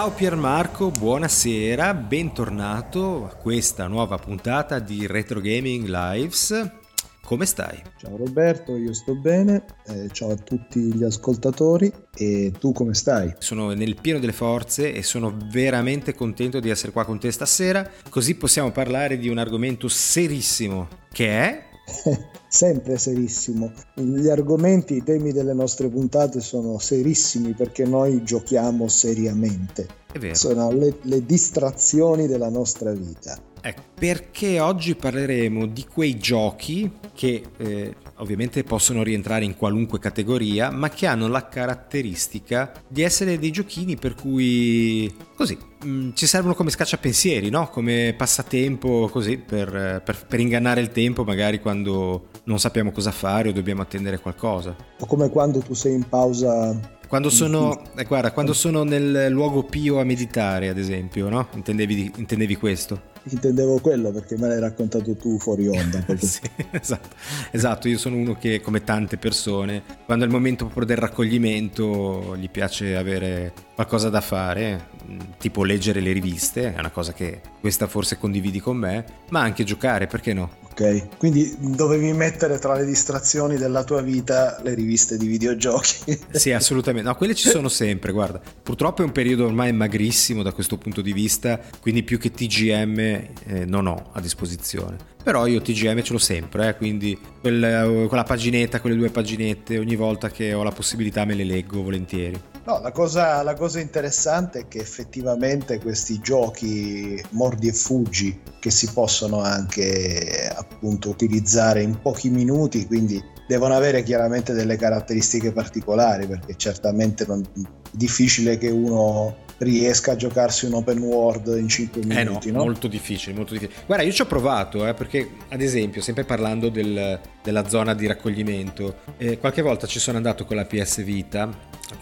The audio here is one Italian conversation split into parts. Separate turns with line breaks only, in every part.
Ciao Piermarco, buonasera, bentornato a questa nuova puntata di Retro Gaming Lives. Come stai?
Ciao Roberto, io sto bene, eh, ciao a tutti gli ascoltatori e tu come stai?
Sono nel pieno delle forze e sono veramente contento di essere qua con te stasera, così possiamo parlare di un argomento serissimo che è
sempre serissimo. Gli argomenti, i temi delle nostre puntate sono serissimi perché noi giochiamo seriamente.
È vero.
Sono le, le distrazioni della nostra vita.
Ecco, perché oggi parleremo di quei giochi che eh, ovviamente possono rientrare in qualunque categoria, ma che hanno la caratteristica di essere dei giochini per cui così mh, mm, ci servono come scacciapensieri, no? Come passatempo, così per, per, per ingannare il tempo, magari quando non sappiamo cosa fare o dobbiamo attendere qualcosa.
O come quando tu sei in pausa
quando sono, eh, guarda, quando sono nel luogo pio a meditare, ad esempio, no? Intendevi, intendevi questo?
Intendevo quello perché me l'hai raccontato tu fuori onda.
sì, esatto. esatto, io sono uno che, come tante persone, quando è il momento proprio del raccoglimento, gli piace avere qualcosa da fare, mm, tipo leggere le riviste, è una cosa che questa forse condividi con me, ma anche giocare, perché no?
Ok, quindi dovevi mettere tra le distrazioni della tua vita le riviste di videogiochi.
sì, assolutamente. No, quelle ci sono sempre, guarda. Purtroppo è un periodo ormai magrissimo da questo punto di vista, quindi più che TGM eh, non ho a disposizione. Però io TGM ce l'ho sempre, eh, quindi quella, quella paginetta, quelle due paginette, ogni volta che ho la possibilità me le leggo volentieri.
No, la cosa, la cosa, interessante è che effettivamente questi giochi mordi e fuggi che si possono anche appunto utilizzare in pochi minuti, quindi devono avere chiaramente delle caratteristiche particolari perché certamente non, è difficile che uno riesca a giocarsi un open world in 5 minuti.
Eh no,
no?
molto difficile, molto difficile. Guarda, io ci ho provato, eh, perché ad esempio, sempre parlando del, della zona di raccoglimento, eh, qualche volta ci sono andato con la PS Vita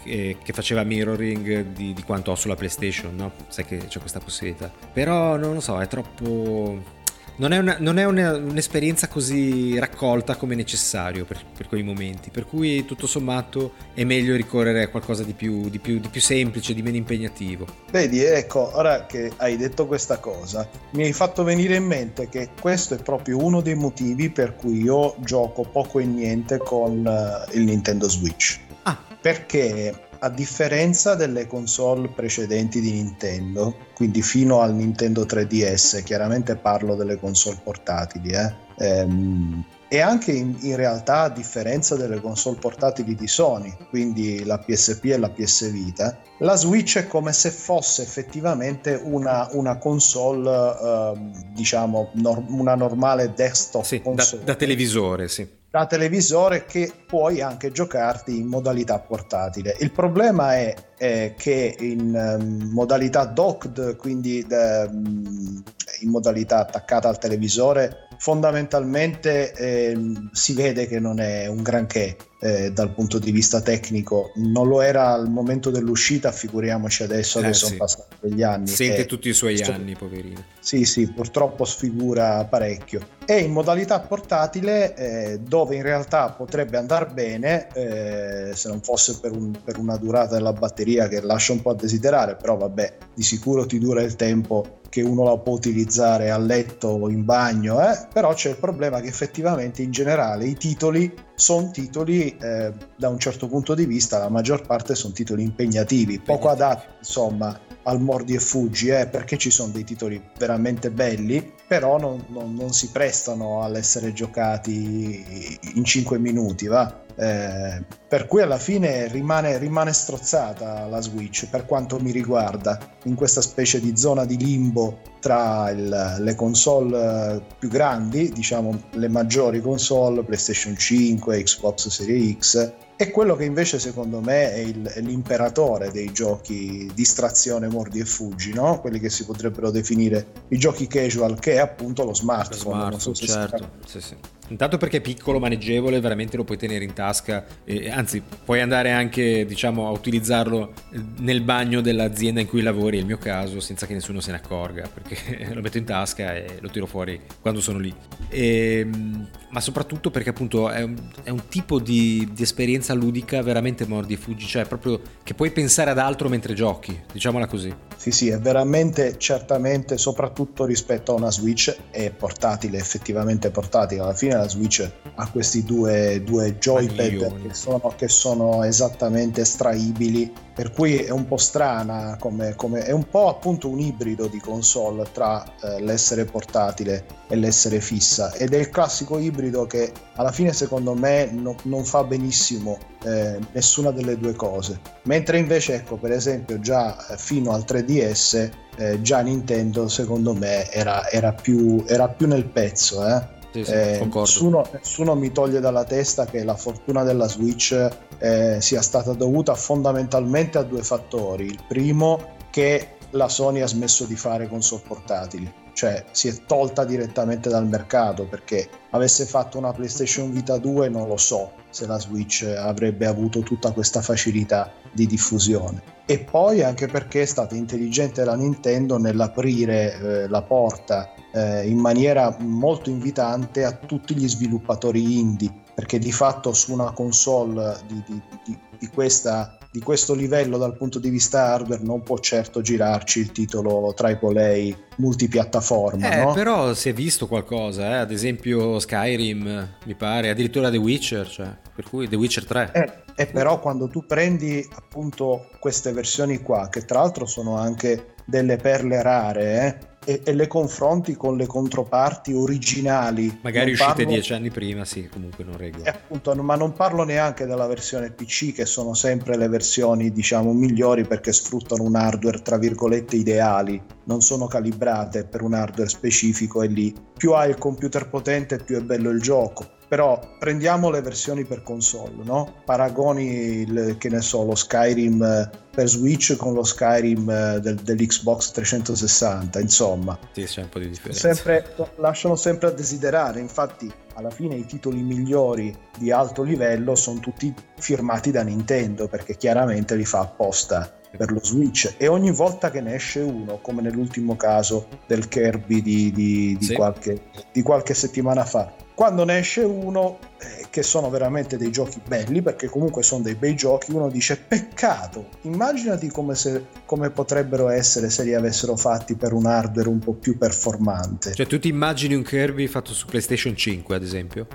che, che faceva mirroring di, di, quanto ho sulla PlayStation, no? Sai che c'è questa possibilità. Però non lo so, è troppo non è, una, non è una, un'esperienza così raccolta come necessario per, per, quei momenti, per cui tutto sommato è meglio ricorrere a qualcosa di più, di, più, di più, semplice, di meno impegnativo.
Vedi, ecco, ora che hai detto questa cosa, mi hai fatto venire in mente che questo è proprio uno dei motivi per cui io gioco poco e niente con uh, il Nintendo Switch.
Ah.
Perché a differenza delle console precedenti di Nintendo, quindi fino al Nintendo 3DS, chiaramente parlo delle console portatili, eh, ehm, e anche in, in, realtà a differenza delle console portatili di Sony, quindi la PSP e la PS Vita, la Switch è come se fosse effettivamente una, una console, eh, diciamo, nor- una normale desktop
sì. Da, da televisore, sì
da televisore che puoi anche giocarti in modalità portatile. Il problema è, è che in um, modalità docked, quindi um, in modalità attaccata al televisore, fondamentalmente eh, si vede che non è un granché eh, dal punto di vista tecnico, non lo era al momento dell'uscita, figuriamoci adesso eh, che sì. sono passati degli anni.
Sente tutti i suoi sto... anni, poverino.
Sì, sì, purtroppo sfigura parecchio. E in modalità portatile, eh, dove in realtà potrebbe andare bene, eh, se non fosse per, un, per una durata della batteria che lascia un po' a desiderare, però vabbè, di sicuro ti dura il tempo che uno la può utilizzare a letto o in bagno, eh? però c'è il problema che effettivamente in generale i titoli sono titoli eh, da un certo punto di vista, la maggior parte sono titoli impegnativi, poco adatti insomma al mordi e fuggi, eh, perché ci sono dei titoli veramente belli, però non, non, non si prestano all'essere giocati in 5 minuti, va? Eh, per cui alla fine rimane, rimane, strozzata la Switch per quanto mi riguarda in questa specie di zona di limbo tra il, le console eh, più grandi, diciamo le maggiori console, PlayStation 5, Xbox Series X e quello che invece secondo me è, il, è, l'imperatore dei giochi distrazione, mordi e fuggi, no? quelli che si potrebbero definire i giochi casual, che è appunto lo smartphone.
Lo smartphone so certo, sì, sì. Intanto perché è piccolo, maneggevole, veramente lo puoi tenere in tasca, e, anzi puoi andare anche diciamo, a utilizzarlo nel bagno dell'azienda in cui lavori, è il mio caso, senza che nessuno se ne accorga, perché lo metto in tasca e lo tiro fuori quando sono lì. E, ehm, ma soprattutto perché appunto è un, è un tipo di, di, esperienza ludica veramente mordi e fuggi, cioè proprio che puoi pensare ad altro mentre giochi, diciamola così.
Sì, sì, è veramente, certamente, soprattutto rispetto a una Switch, è portatile, effettivamente portatile. Alla fine la Switch ha questi due, due joypad che sono, che sono, esattamente estraibili, per cui è un po' strana, come, come, è un po' appunto un ibrido di console tra eh, l'essere portatile e l'essere fissa. Ed è il classico ibrido che alla fine secondo me no, non fa benissimo eh, nessuna delle due cose. Mentre invece, ecco, per esempio, già eh, fino al 3DS, eh, già Nintendo, secondo me, era, era, più, era più, nel pezzo. Eh. Sì, sì, eh, nessuno, nessuno, mi toglie dalla testa che la fortuna della Switch eh, sia stata dovuta fondamentalmente a due fattori. Il primo, che la Sony ha smesso di fare console portatili cioè si è tolta direttamente dal mercato perché avesse fatto una PlayStation Vita 2 non lo so se la Switch avrebbe avuto tutta questa facilità di diffusione. E poi anche perché è stata intelligente la Nintendo nell'aprire eh, la porta eh, in maniera molto invitante a tutti gli sviluppatori indie perché di fatto su una console di, di, di, di questa di questo livello dal punto di vista hardware non può certo girarci il titolo AAA multipiattaforma.
Eh,
no?
però si è visto qualcosa, eh? ad esempio Skyrim, mi pare, addirittura The Witcher, cioè, per cui The Witcher 3.
Eh, e però quando tu prendi appunto queste versioni qua, che tra l'altro sono anche delle perle rare, eh? E, e, le confronti con le controparti originali.
Magari uscite parlo... dieci anni prima, sì, comunque non reggo.
Eh, appunto, ma non parlo neanche della versione PC, che sono sempre le versioni, diciamo, migliori perché sfruttano un hardware, tra virgolette, ideali, non sono calibrate per un hardware specifico e lì più hai il computer potente più è bello il gioco però prendiamo le versioni per console, no? Paragoni il, che ne so, lo Skyrim eh, per Switch con lo Skyrim eh, del, dell'Xbox 360, insomma.
Sì, c'è un po' di differenza.
Sempre, lasciano sempre a desiderare, infatti alla fine i titoli migliori di alto livello sono tutti firmati da Nintendo perché chiaramente li fa apposta per lo Switch e ogni volta che ne esce uno, come nell'ultimo caso del Kirby di, di, di, sì. qualche, di qualche settimana fa, quando ne esce uno, eh, che sono veramente dei giochi belli, perché comunque sono dei bei giochi, uno dice peccato, immaginati come, se, come potrebbero essere se li avessero fatti per un hardware un po' più performante.
Cioè tu ti immagini un Kirby fatto su PlayStation 5 ad esempio?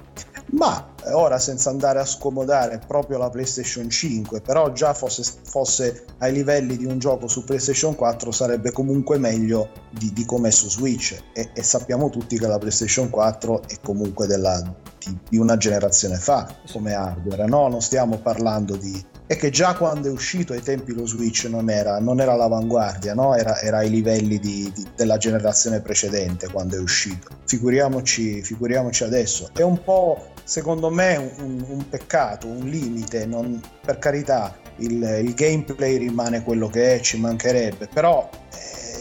Ma ora senza andare a scomodare proprio la PlayStation 5, però già fosse, fosse ai livelli di un gioco su PlayStation 4 sarebbe comunque meglio di, di come è su Switch e, e, sappiamo tutti che la PlayStation 4 è comunque della, di, di, una generazione fa come hardware, no? Non stiamo parlando di... e che già quando è uscito ai tempi lo Switch non era, non era all'avanguardia, no? Era, era ai livelli di, della generazione precedente quando è uscito. Figuriamoci, figuriamoci adesso. È un po' secondo me un, un peccato, un limite, non, per carità il, il, gameplay rimane quello che è, ci mancherebbe, però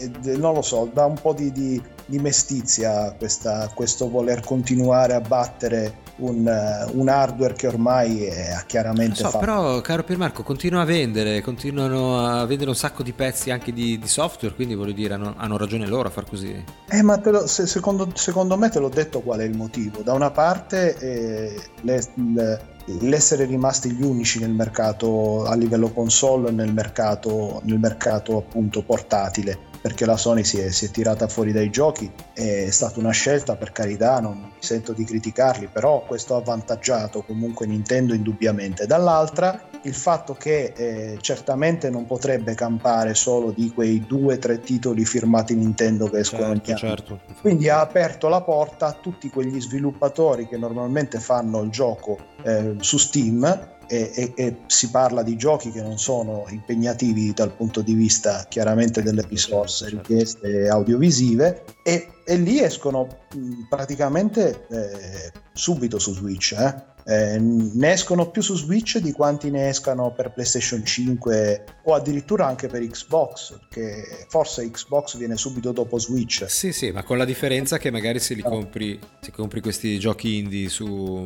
eh, non lo so, dà un po' di, di, di mestizia questa, questo voler continuare a battere un, un, hardware che ormai ha chiaramente so, fatto.
Però, caro Piermarco, continua a vendere, continuano a vendere un sacco di pezzi anche di, di software, quindi voglio dire, hanno, hanno, ragione loro a far così.
Eh, ma lo, se, secondo, secondo, me te l'ho detto qual è il motivo. Da una parte eh, le, le, l'essere rimasti gli unici nel mercato a livello console, nel mercato, nel mercato appunto portatile perché la Sony si è, si è, tirata fuori dai giochi, è stata una scelta per carità, non mi sento di criticarli, però questo ha avvantaggiato comunque Nintendo indubbiamente. Dall'altra il fatto che eh, certamente non potrebbe campare solo di quei due o tre titoli firmati Nintendo che escono certo, certo. Quindi ha aperto la porta a tutti quegli sviluppatori che normalmente fanno il gioco eh, su Steam e, e, e, si parla di giochi che non sono impegnativi dal punto di vista chiaramente delle risorse certo. richieste audiovisive e, e lì escono praticamente eh, subito su Switch eh? Eh, ne escono più su Switch di quanti ne escano per PlayStation 5 o addirittura anche per Xbox, che forse Xbox viene subito dopo Switch.
Sì, sì, ma con la differenza che magari se li compri, se compri questi giochi indie su,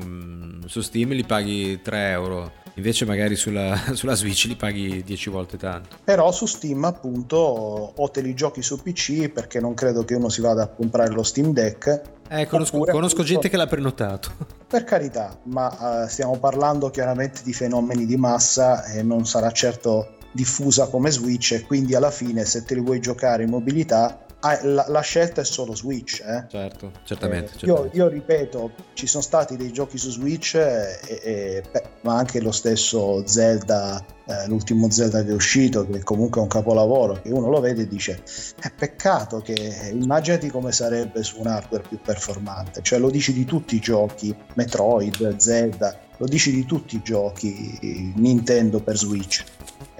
su Steam li paghi 3 euro invece magari sulla, sulla, Switch li paghi 10 volte tanto.
Però su Steam appunto o te li giochi su PC perché non credo che uno si vada a comprare lo Steam Deck.
Eh, conosco, conosco gente che l'ha prenotato.
Per carità, ma uh, stiamo parlando chiaramente di fenomeni di massa e non sarà certo diffusa come Switch e quindi alla fine se te li vuoi giocare in mobilità la, la, scelta è solo Switch. Eh?
Certo, certamente.
Eh,
certamente.
Io, io, ripeto, ci sono stati dei giochi su Switch, e, e, beh, ma anche lo stesso Zelda, eh, l'ultimo Zelda che è uscito, che comunque è un capolavoro, che uno lo vede e dice, è peccato che immaginati come sarebbe su un hardware più performante. Cioè lo dici di tutti i giochi, Metroid, Zelda, lo dici di tutti i giochi Nintendo per Switch.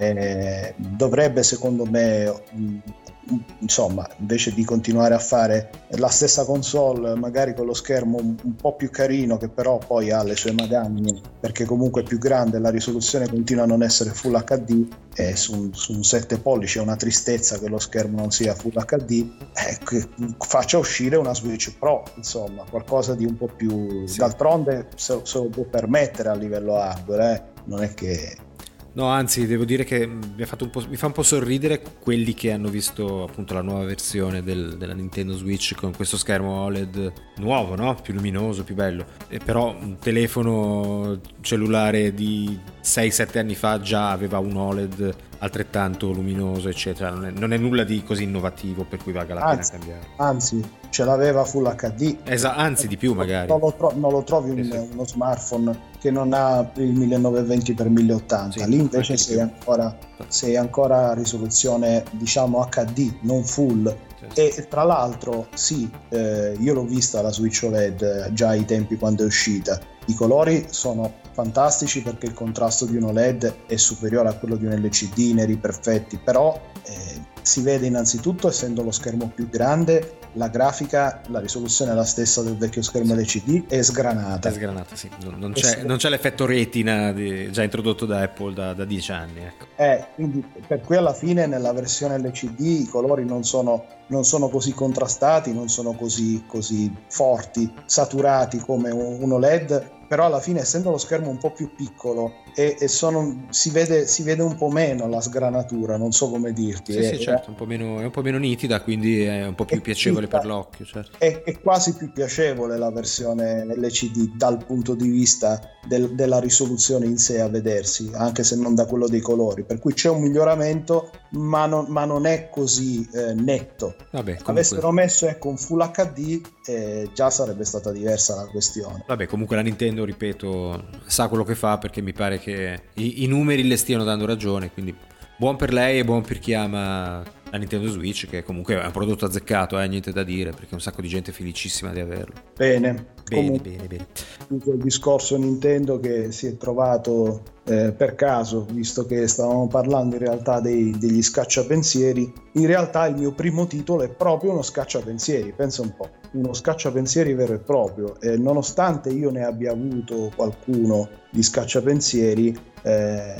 Eh, dovrebbe secondo me insomma, invece di continuare a fare la stessa console, magari con lo schermo un, un po' più carino, che però poi ha le sue magagne, perché comunque è più grande, la risoluzione continua a non essere Full HD, e su, su un 7 pollici è una tristezza che lo schermo non sia Full HD, eh, faccia uscire una Switch Pro, insomma, qualcosa di un po' più... Sì. D'altronde se, se, lo può permettere a livello hardware, eh? non è che
No, anzi, devo dire che mi, mi, fa un po' sorridere quelli che hanno visto appunto la nuova versione del, della Nintendo Switch con questo schermo OLED nuovo, no? Più luminoso, più bello. E però un telefono cellulare di 6-7 anni fa già aveva un OLED altrettanto luminoso, eccetera. Non è, non è, nulla di così innovativo per cui valga la
anzi,
pena cambiare.
Anzi, ce l'aveva Full HD.
Esa- anzi, di più magari.
Non lo, tro- non lo trovi un, sì. uno smartphone che non ha il 1920x1080. Sì, Lì invece sei ancora, sei ancora a risoluzione, diciamo, HD, non full. E tra l'altro, sì, eh, io l'ho vista la Switch OLED eh, già ai tempi quando è uscita. I colori sono fantastici perché il contrasto di un OLED è superiore a quello di un LCD, neri perfetti, però eh, si vede innanzitutto essendo lo schermo più grande la grafica, la risoluzione è la stessa del vecchio schermo LCD, è sgranata.
È sgranata, sì. Non, c'è, non c'è, l'effetto retina di, già introdotto da Apple da, da dieci anni. Ecco.
Eh, quindi per cui alla fine nella versione LCD i colori non sono, non sono così contrastati, non sono così, così forti, saturati come un, un OLED però alla fine essendo lo schermo un po' più piccolo e, e sono, si, vede, si, vede, un po' meno la sgranatura, non so come dirti.
Sì, è, sì certo, un po meno, è un po' meno nitida, quindi è un po' più piacevole fitta, per l'occhio. Certo.
È, è, quasi più piacevole la versione LCD dal punto di vista del, della risoluzione in sé a vedersi, anche se non da quello dei colori, per cui c'è un miglioramento, ma non, ma non è così eh, netto.
Vabbè,
comunque... Avessero messo ecco, un Full HD, eh, già sarebbe stata diversa la questione.
Vabbè, comunque la Nintendo Nintendo, ripeto, sa quello che fa perché mi pare che i, i numeri le stiano dando ragione, quindi buon per lei e buon per chi ama la Nintendo Switch, che comunque è un prodotto azzeccato, eh, niente da dire, perché un sacco di gente è felicissima di averlo.
Bene.
Bene, comunque, bene, bene.
Il discorso Nintendo che si è trovato eh, per caso, visto che stavamo parlando in realtà dei, degli scacciapensieri, in realtà il mio primo titolo è proprio uno scacciapensieri, pensa un po', uno scacciapensieri vero e proprio, e nonostante io ne abbia avuto qualcuno di scacciapensieri, eh,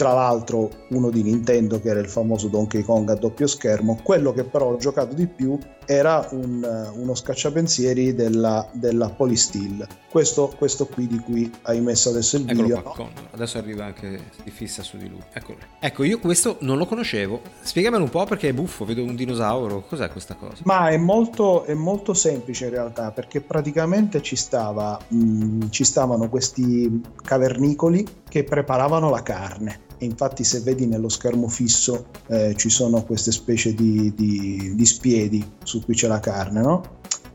tra l'altro uno di Nintendo che era il famoso Donkey Kong a doppio schermo, quello che però ho giocato di più era un, uno scacciapensieri della, della Polysteel, questo, questo, qui di cui hai messo adesso il
Eccolo
video.
Qua, adesso arriva anche, si fissa su di lui, eccolo. Ecco, io questo non lo conoscevo, spiegamelo un po' perché è buffo, vedo un dinosauro, cos'è questa cosa?
Ma è molto, è molto semplice in realtà, perché praticamente ci, stava, mh, mm, ci stavano questi cavernicoli che preparavano la carne e infatti se vedi nello schermo fisso eh, ci sono queste specie di, di, di, spiedi su cui c'è la carne, no?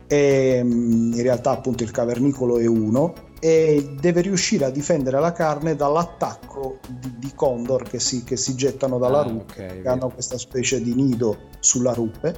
E mm, in realtà appunto il cavernicolo è uno e deve riuscire a difendere la carne dall'attacco di, di condor che si, che si, gettano dalla ah, rupe, okay, che hanno questa specie di nido sulla rupe,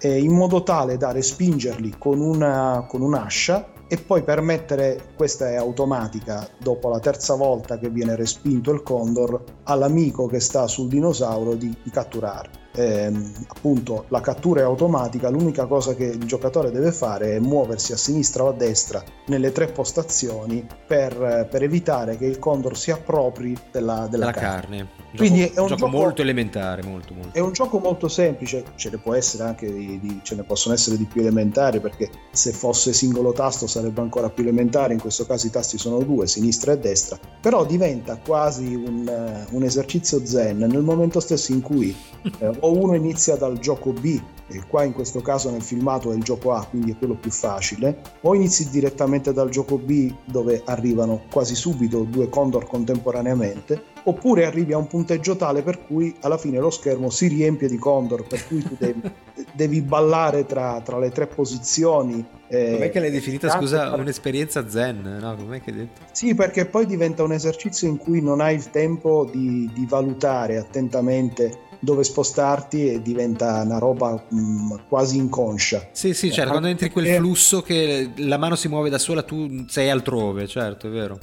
in modo tale da respingerli con, una, con un'ascia e poi permettere, questa è automatica, dopo la terza volta che viene respinto il condor, all'amico che sta sul dinosauro di, catturarlo eh, appunto la cattura è automatica, l'unica cosa che il giocatore deve fare è muoversi a sinistra o a destra nelle tre postazioni per, per evitare che il condor si appropri della, della carne. carne.
Quindi gioco, è un gioco, gioco, molto elementare, molto, molto.
È un gioco molto semplice, ce ne può essere anche di, di, ce ne possono essere di più elementari perché se fosse singolo tasto sarebbe ancora più elementare, in questo caso i tasti sono due, sinistra e destra, però diventa quasi un, un esercizio zen nel momento stesso in cui eh, o uno inizia dal gioco B, e qua in questo caso nel filmato è il gioco A, quindi è quello più facile, o inizi direttamente dal gioco B dove arrivano quasi subito due Condor contemporaneamente, oppure arrivi a un punteggio tale per cui alla fine lo schermo si riempie di Condor, per cui tu devi, devi ballare tra, tra, le tre posizioni.
Eh, Com'è che l'hai definita, scusa, per... un'esperienza zen, no? Com'è che hai detto?
Sì, perché poi diventa un esercizio in cui non hai il tempo di, di valutare attentamente dove spostarti e diventa una roba mh, mm, quasi inconscia.
Sì, sì, certo, quando entri in quel flusso che la mano si muove da sola, tu sei altrove, certo, è vero.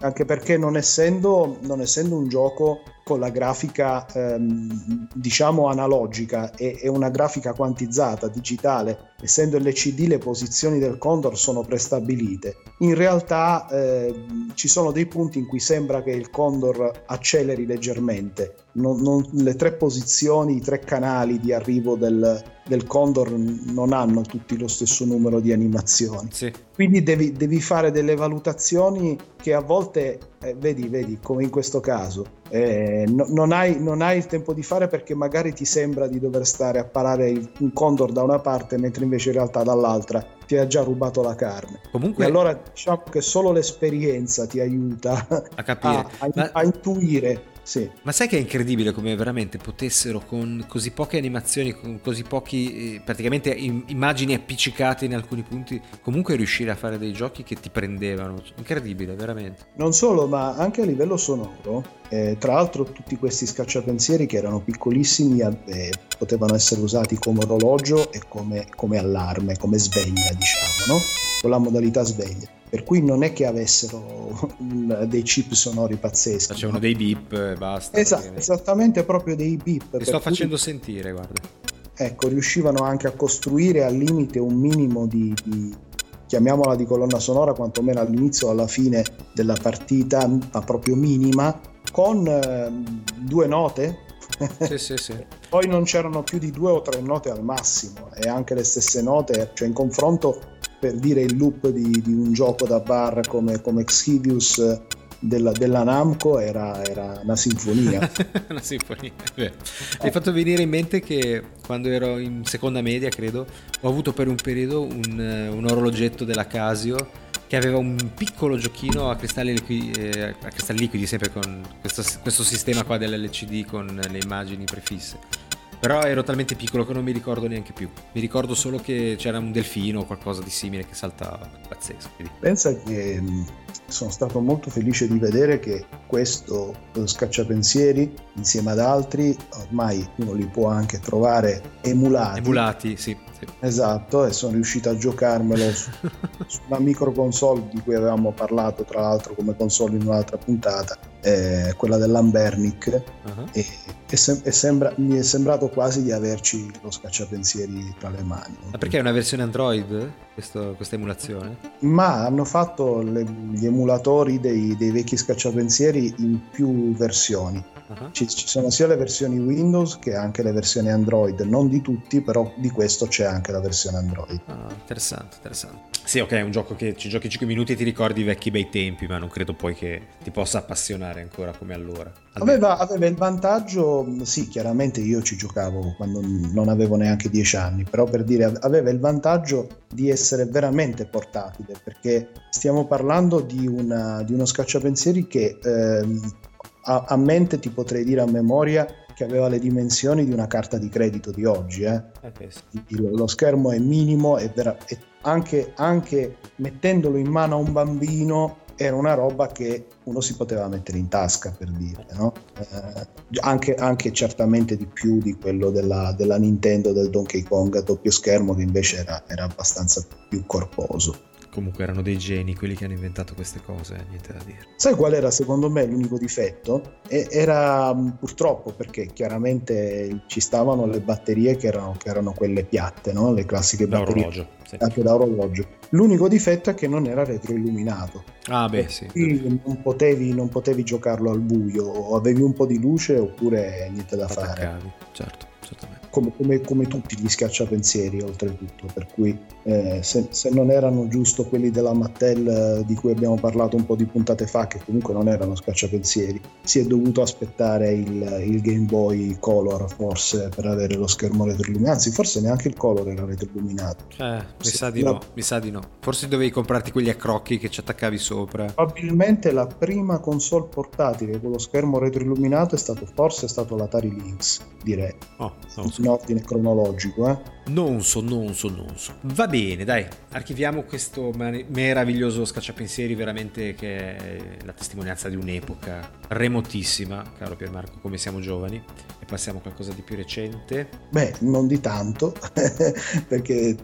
Anche perché non essendo, non essendo un gioco con la grafica ehm, diciamo analogica e, e, una grafica quantizzata digitale essendo LCD le posizioni del Condor sono prestabilite in realtà eh, ci sono dei punti in cui sembra che il Condor acceleri leggermente non, non, le tre posizioni i tre canali di arrivo del, del Condor non hanno tutti lo stesso numero di animazioni. Sì. Quindi devi, devi, fare delle valutazioni che a volte, eh, vedi, vedi, come in questo caso, eh, no, non, hai, non, hai, il tempo di fare perché magari ti sembra di dover stare a parare il, un Condor da una parte mentre invece in realtà dall'altra ti ha già rubato la carne. Comunque... E allora diciamo che solo l'esperienza ti aiuta a, capire. a, a, Ma... a intuire sì.
Ma sai che è incredibile come veramente potessero con così poche animazioni, con così pochi eh, praticamente immagini appiccicate in alcuni punti, comunque riuscire a fare dei giochi che ti prendevano. Incredibile, veramente.
Non solo, ma anche a livello sonoro. Eh, tra l'altro tutti questi scacciapensieri che erano piccolissimi eh, potevano essere usati come orologio e come, come allarme, come sveglia, diciamo, no? con la modalità sveglia per cui non è che avessero dei chip sonori pazzeschi.
Facevano no? dei beep e basta.
Esatto, esattamente proprio dei beep.
Li sto facendo sentire, guarda.
Ecco, riuscivano anche a costruire al limite un minimo di, di chiamiamola di colonna sonora, quantomeno all'inizio o alla fine della partita, ma proprio minima, con eh, due note.
Sì, sì, sì.
Poi non c'erano più di due o tre note al massimo e anche le stesse note, cioè in confronto per dire il loop di, di un gioco da bar come, come Exhibius della, della, Namco era, era una sinfonia.
una sinfonia, Mi hai fatto venire in mente che quando ero in seconda media, credo, ho avuto per un periodo un, un orologetto della Casio che aveva un piccolo giochino a cristalli liquidi, eh, a cristalli liquidi sempre con questo, questo sistema qua dell'LCD con le immagini prefisse però ero talmente piccolo che non mi ricordo neanche più. Mi ricordo solo che c'era un delfino o qualcosa di simile che saltava. Pazzesco.
Pensa che sono stato molto felice di vedere che questo scacciapensieri, insieme ad altri, ormai uno li può anche trovare emulati.
Emulati, sì. sì.
Esatto, e sono riuscito a giocarmelo su, su una micro console di cui avevamo parlato, tra l'altro, come console in un'altra puntata eh, quella dell'Ambernic uh-huh. e, e, sem- e sembra- mi è sembrato quasi di averci lo scacciapensieri tra le mani.
Ma perché è una versione Android questo, questa emulazione?
Ma hanno fatto le, gli emulatori dei, dei, vecchi scacciapensieri in più versioni. Uh-huh. Ci, ci, sono sia le versioni Windows che anche le versioni Android, non di tutti, però di questo c'è anche la versione Android.
Ah, interessante, interessante. Sì, ok, è un gioco che ci giochi 5 minuti e ti ricordi i vecchi bei tempi, ma non credo poi che ti possa appassionare ancora come allora.
Aveva, aveva, il vantaggio, sì, chiaramente io ci giocavo quando non avevo neanche 10 anni, però per dire aveva il vantaggio di essere veramente portatile, perché stiamo parlando di, una, di uno scacciapensieri che eh, a, a mente ti potrei dire a memoria che aveva le dimensioni di una carta di credito di oggi. Eh. Okay. Lo schermo è minimo e vera- anche, anche mettendolo in mano a un bambino era una roba che uno si poteva mettere in tasca per dire, no? eh, anche, anche, certamente di più di quello della, della, Nintendo del Donkey Kong a doppio schermo che invece era, era abbastanza più corposo
comunque erano dei geni quelli che hanno inventato queste cose, eh, niente da dire.
Sai qual era secondo me l'unico difetto? E era mm, purtroppo perché chiaramente ci stavano le batterie che erano, che erano quelle piatte, no? le classiche da batterie orologio, sì. da orologio. L'unico difetto è che non era retroilluminato.
Ah, beh, sì.
Non potevi, non potevi giocarlo al buio, o avevi un po' di luce oppure niente da fare.
Certo, certamente.
Come, come, come tutti gli scacciapensieri, oltretutto, per cui eh, se, se, non erano giusto quelli della Mattel eh, di cui abbiamo parlato un po' di puntate fa, che comunque non erano scacciapensieri, si è dovuto aspettare il, il Game Boy Color forse per avere lo schermo retroilluminato, anzi forse neanche il Color era retroilluminato.
Eh, mi sa di la... no, mi sa di no. Forse dovevi comprarti quegli accrocchi che ci attaccavi sopra.
Probabilmente la prima console portatile con lo schermo retroilluminato è stato forse è stato l'Atari Lynx, direi. Oh, so. In ordine cronologico, eh.
Non so, non so, non so. Va bene, dai, archiviamo questo meraviglioso scacciapensieri, veramente che è la testimonianza di un'epoca remotissima, caro Piermarco, come siamo giovani. E passiamo a qualcosa di più recente.
Beh, non di tanto, perché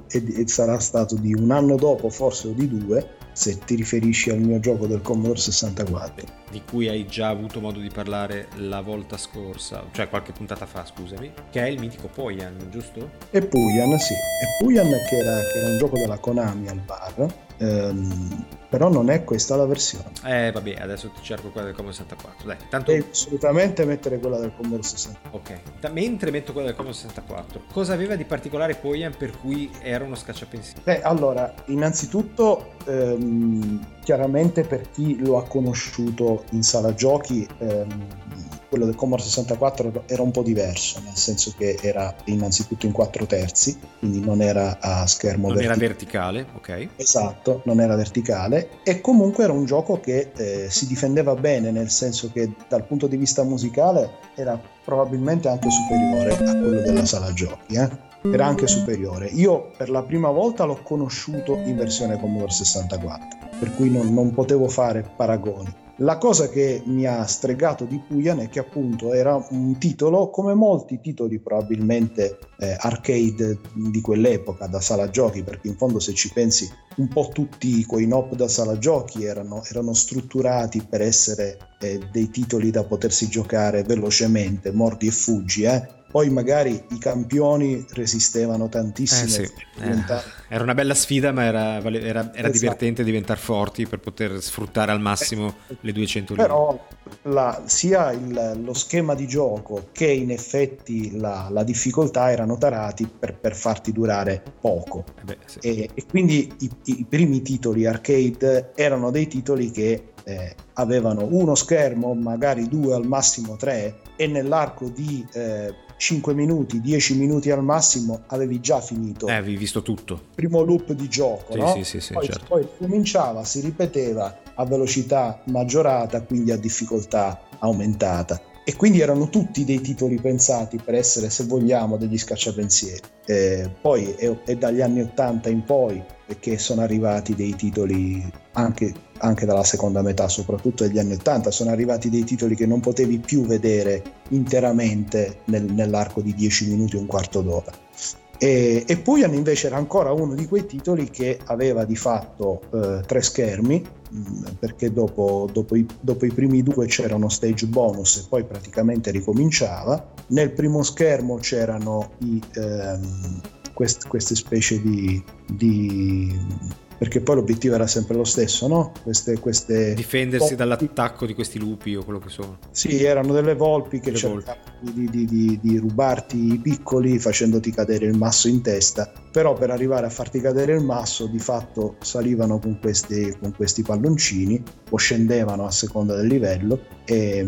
sarà stato di un anno dopo, forse o di due, se ti riferisci al mio gioco del Commodore 64.
Di cui hai già avuto modo di parlare la volta scorsa, cioè qualche puntata fa, scusami, che è il mitico Poyan, giusto?
E Puyan, sì. E Puyan che era, che era un gioco della Konami al bar, ehm, però non è questa la versione.
Eh vabbè, adesso ti cerco quella del Commodore 64. Dai,
tanto... Devi assolutamente mettere quella del Commodore 64.
Ok, da, mentre metto quella del Commodore 64, cosa aveva di particolare Poyan per cui era uno scacciapensieri?
Beh, allora, innanzitutto, ehm, chiaramente per chi lo ha conosciuto in sala giochi, ehm, quello del Commodore 64 era un po' diverso, nel senso che era innanzitutto in 4 terzi, quindi non era a schermo
non verticale. era verticale, ok.
Esatto, non era verticale e comunque era un gioco che eh, si difendeva bene, nel senso che dal punto di vista musicale era probabilmente anche superiore a quello della sala giochi. Eh? Era anche superiore. Io per la prima volta l'ho conosciuto in versione Commodore 64, per cui non, non potevo fare paragoni. La cosa che mi ha stregato di Puyan è che appunto era un titolo, come molti titoli probabilmente eh, arcade di quell'epoca, da sala giochi, perché in fondo se ci pensi un po' tutti quei NOP da sala giochi erano, erano strutturati per essere eh, dei titoli da potersi giocare velocemente, mordi e fuggi, eh? Poi magari i campioni resistevano tantissimo. Eh sì.
eh, era una bella sfida, ma era, era, era esatto. divertente diventare forti per poter sfruttare al massimo eh, le 200
linee. Però la, sia il, lo schema di gioco che in effetti la, la difficoltà erano tarati per, per farti durare poco. Eh beh, sì. e, e, quindi i, i primi titoli arcade erano dei titoli che eh, avevano uno schermo, magari due al massimo tre, e nell'arco di eh, 5 minuti, 10 minuti al massimo avevi già finito.
Eh, avevi visto tutto.
Primo loop di gioco,
sì,
no?
Sì, sì, sì,
poi,
certo.
poi cominciava, si ripeteva a velocità maggiorata, quindi a difficoltà aumentata e quindi erano tutti dei titoli pensati per essere, se vogliamo, degli scacciapensieri. Eh, poi è, è, dagli anni 80 in poi che sono arrivati dei titoli anche, anche, dalla seconda metà, soprattutto degli anni 80, sono arrivati dei titoli che non potevi più vedere interamente nel, nell'arco di 10 minuti, un quarto d'ora. E, e Puyan invece era ancora uno di quei titoli che aveva di fatto eh, tre schermi, mm, perché dopo, dopo, i, dopo, i, primi due c'era uno stage bonus e poi praticamente ricominciava. Nel primo schermo c'erano i, ehm, quest, queste specie di, di perché poi l'obiettivo era sempre lo stesso, no?
Queste, queste Difendersi volpi. dall'attacco di questi lupi o quello che sono.
Sì, erano delle volpi che cercavano di, di, di, di, rubarti i piccoli facendoti cadere il masso in testa, però per arrivare a farti cadere il masso di fatto salivano con questi, con questi palloncini o scendevano a seconda del livello e,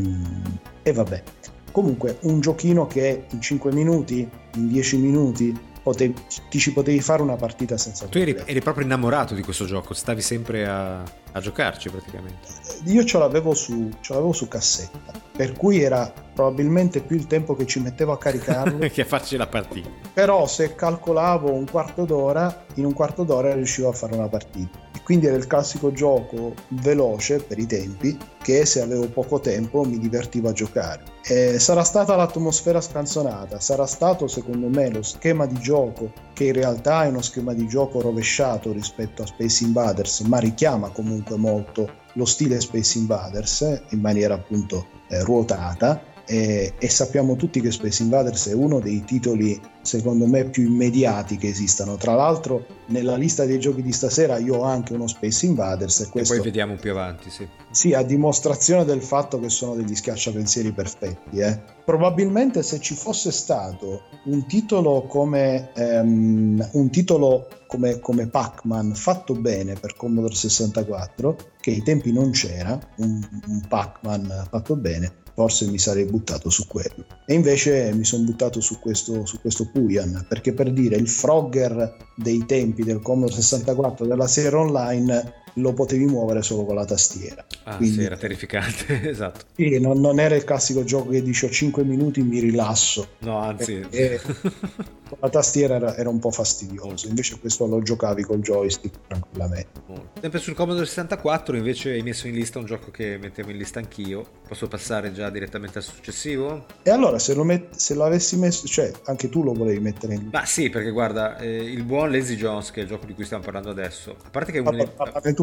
e vabbè. Comunque un giochino che in 5 minuti, in 10 minuti potevi, ti ci potevi fare una partita senza
tu eri, eri, proprio innamorato di questo gioco stavi sempre a, a giocarci praticamente.
Io ce l'avevo, su, ce l'avevo su cassetta per cui era probabilmente più il tempo che ci mettevo a caricarlo.
Che a farci la partita.
Però se calcolavo un quarto d'ora in un quarto d'ora riuscivo a fare una partita. E quindi era il classico gioco veloce per i tempi che se avevo poco tempo mi divertiva a giocare. Eh, sarà stata l'atmosfera scanzonata, sarà stato secondo me lo schema di gioco che in realtà è uno schema di gioco rovesciato rispetto a Space Invaders, ma richiama comunque molto lo stile Space Invaders eh, in maniera appunto eh, ruotata e, e, sappiamo tutti che Space Invaders è uno dei titoli secondo me più immediati che esistano. Tra l'altro nella lista dei giochi di stasera io ho anche uno Space Invaders
e, questo, e poi vediamo più avanti, sì.
Sì, a dimostrazione del fatto che sono degli schiacciapensieri perfetti. Eh. Probabilmente se ci fosse stato un titolo come, um, un titolo come, come Pac-Man fatto bene per Commodore 64, che ai tempi non c'era, un, un Pac-Man fatto bene, forse mi sarei buttato su quello. E invece mi sono buttato su questo, su questo Puyan, perché per dire il Frogger dei tempi del Commodore 64 della serie online lo potevi muovere solo con la tastiera.
Ah, Quindi, sì, era terrificante, esatto.
Sì, non, non, era il classico gioco che dice 5 minuti mi rilasso.
No, anzi...
Perché la tastiera era, era, un po' fastidioso, invece questo lo giocavi col joystick tranquillamente.
Sempre sul Commodore 64 invece hai messo in lista un gioco che mettevo in lista anch'io. Posso passare già direttamente al successivo?
E allora se lo, met- se lo avessi messo, cioè anche tu lo volevi mettere in lista?
Ma sì, perché guarda, eh, il buon Lazy Jones, che è il gioco di cui stiamo parlando adesso, a parte che è uno
dei...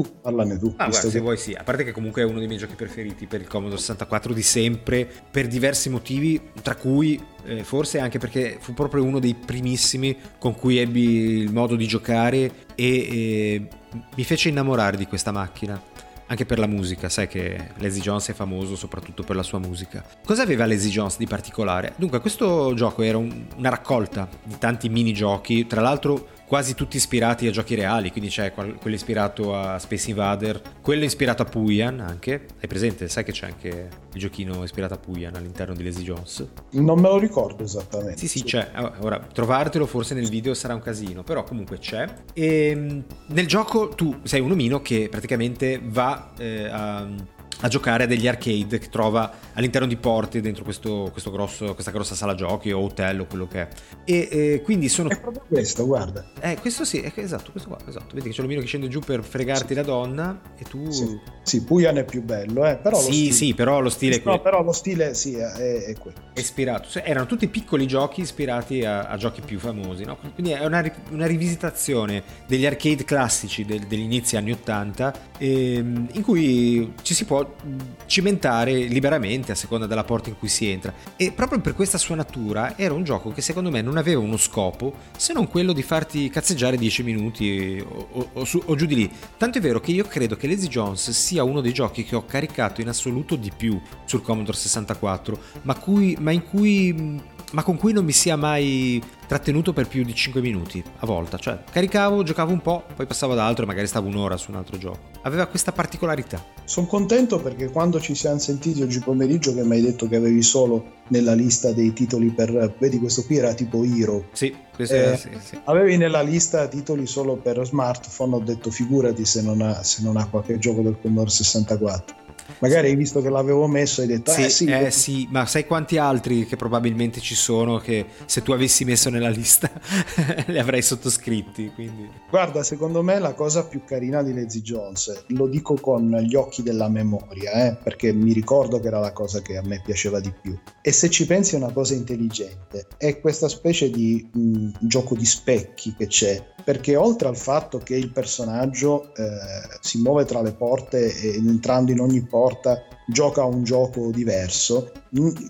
Tu, parlane tu.
Ah, guarda, se vuoi sì, a parte che comunque è uno dei miei giochi preferiti per il Commodore 64 di sempre, per diversi motivi, tra cui eh, forse anche perché fu proprio uno dei primissimi con cui ebbi il modo di giocare e, e mi fece innamorare di questa macchina. Anche per la musica, sai che Lazy Jones è famoso soprattutto per la sua musica. Cosa aveva Lazy Jones di particolare? Dunque, questo gioco era un, una raccolta di tanti minigiochi, tra l'altro quasi tutti ispirati a giochi reali, quindi c'è quello ispirato a Space Invader, quello ispirato a Puyan anche. Hai presente? Sai che c'è anche il giochino ispirato a Puyan all'interno di Lazy Jones?
Non me lo ricordo esattamente.
Sì, sì, c'è. Ah, ora, trovartelo forse nel video sarà un casino, però comunque c'è. E ehm, nel gioco tu sei un omino che praticamente va eh, a a giocare a degli arcade che trova all'interno di porti dentro questo, questo grosso, questa grossa sala giochi o hotel o quello che è. E, e quindi sono...
È proprio questo, guarda.
Eh, questo sì, è, esatto, questo qua, esatto. Vedi che c'è l'omino che scende giù per fregarti sì. la donna e tu...
Sì, sì Puyan è più bello, eh, però...
Sì, stile... sì, però lo stile... È
no, però lo stile, sì, è, è quello.
È ispirato. Cioè, erano tutti piccoli giochi ispirati a, a giochi più famosi, no? Quindi è una, una rivisitazione degli arcade classici del, degli inizi anni 80 ehm, in cui ci si può cimentare liberamente a seconda della porta in cui si entra. E proprio per questa sua natura era un gioco che secondo me non aveva uno scopo se non quello di farti cazzeggiare 10 minuti o, o, o, su, o giù di lì. Tanto è vero che io credo che Lazy Jones sia uno dei giochi che ho caricato in assoluto di più sul Commodore 64 ma, cui, ma in cui ma con cui non mi sia mai trattenuto per più di 5 minuti a volta. Cioè, caricavo, giocavo un po', poi passavo ad altro e magari stavo un'ora su un altro gioco. Aveva questa particolarità.
Sono contento perché quando ci siamo sentiti oggi pomeriggio che mi hai detto che avevi solo nella lista dei titoli per... Vedi, questo qui era tipo Hero.
Sì, questo eh, sì, sì.
Avevi nella lista titoli solo per smartphone, ho detto figurati se non ha, se non ha qualche gioco del Commodore 64. Magari hai visto che l'avevo messo e hai detto,
sì,
eh sì,
eh, sì, ma sai quanti altri che probabilmente ci sono che se tu avessi messo nella lista li avrei sottoscritti. Quindi.
Guarda, secondo me la cosa più carina di Lazy Jones, lo dico con gli occhi della memoria, eh, perché mi ricordo che era la cosa che a me piaceva di più. E se ci pensi è una cosa intelligente, è questa specie di mh, gioco di specchi che c'è, perché oltre al fatto che il personaggio eh, si muove tra le porte e entrando in ogni porta gioca a un gioco diverso,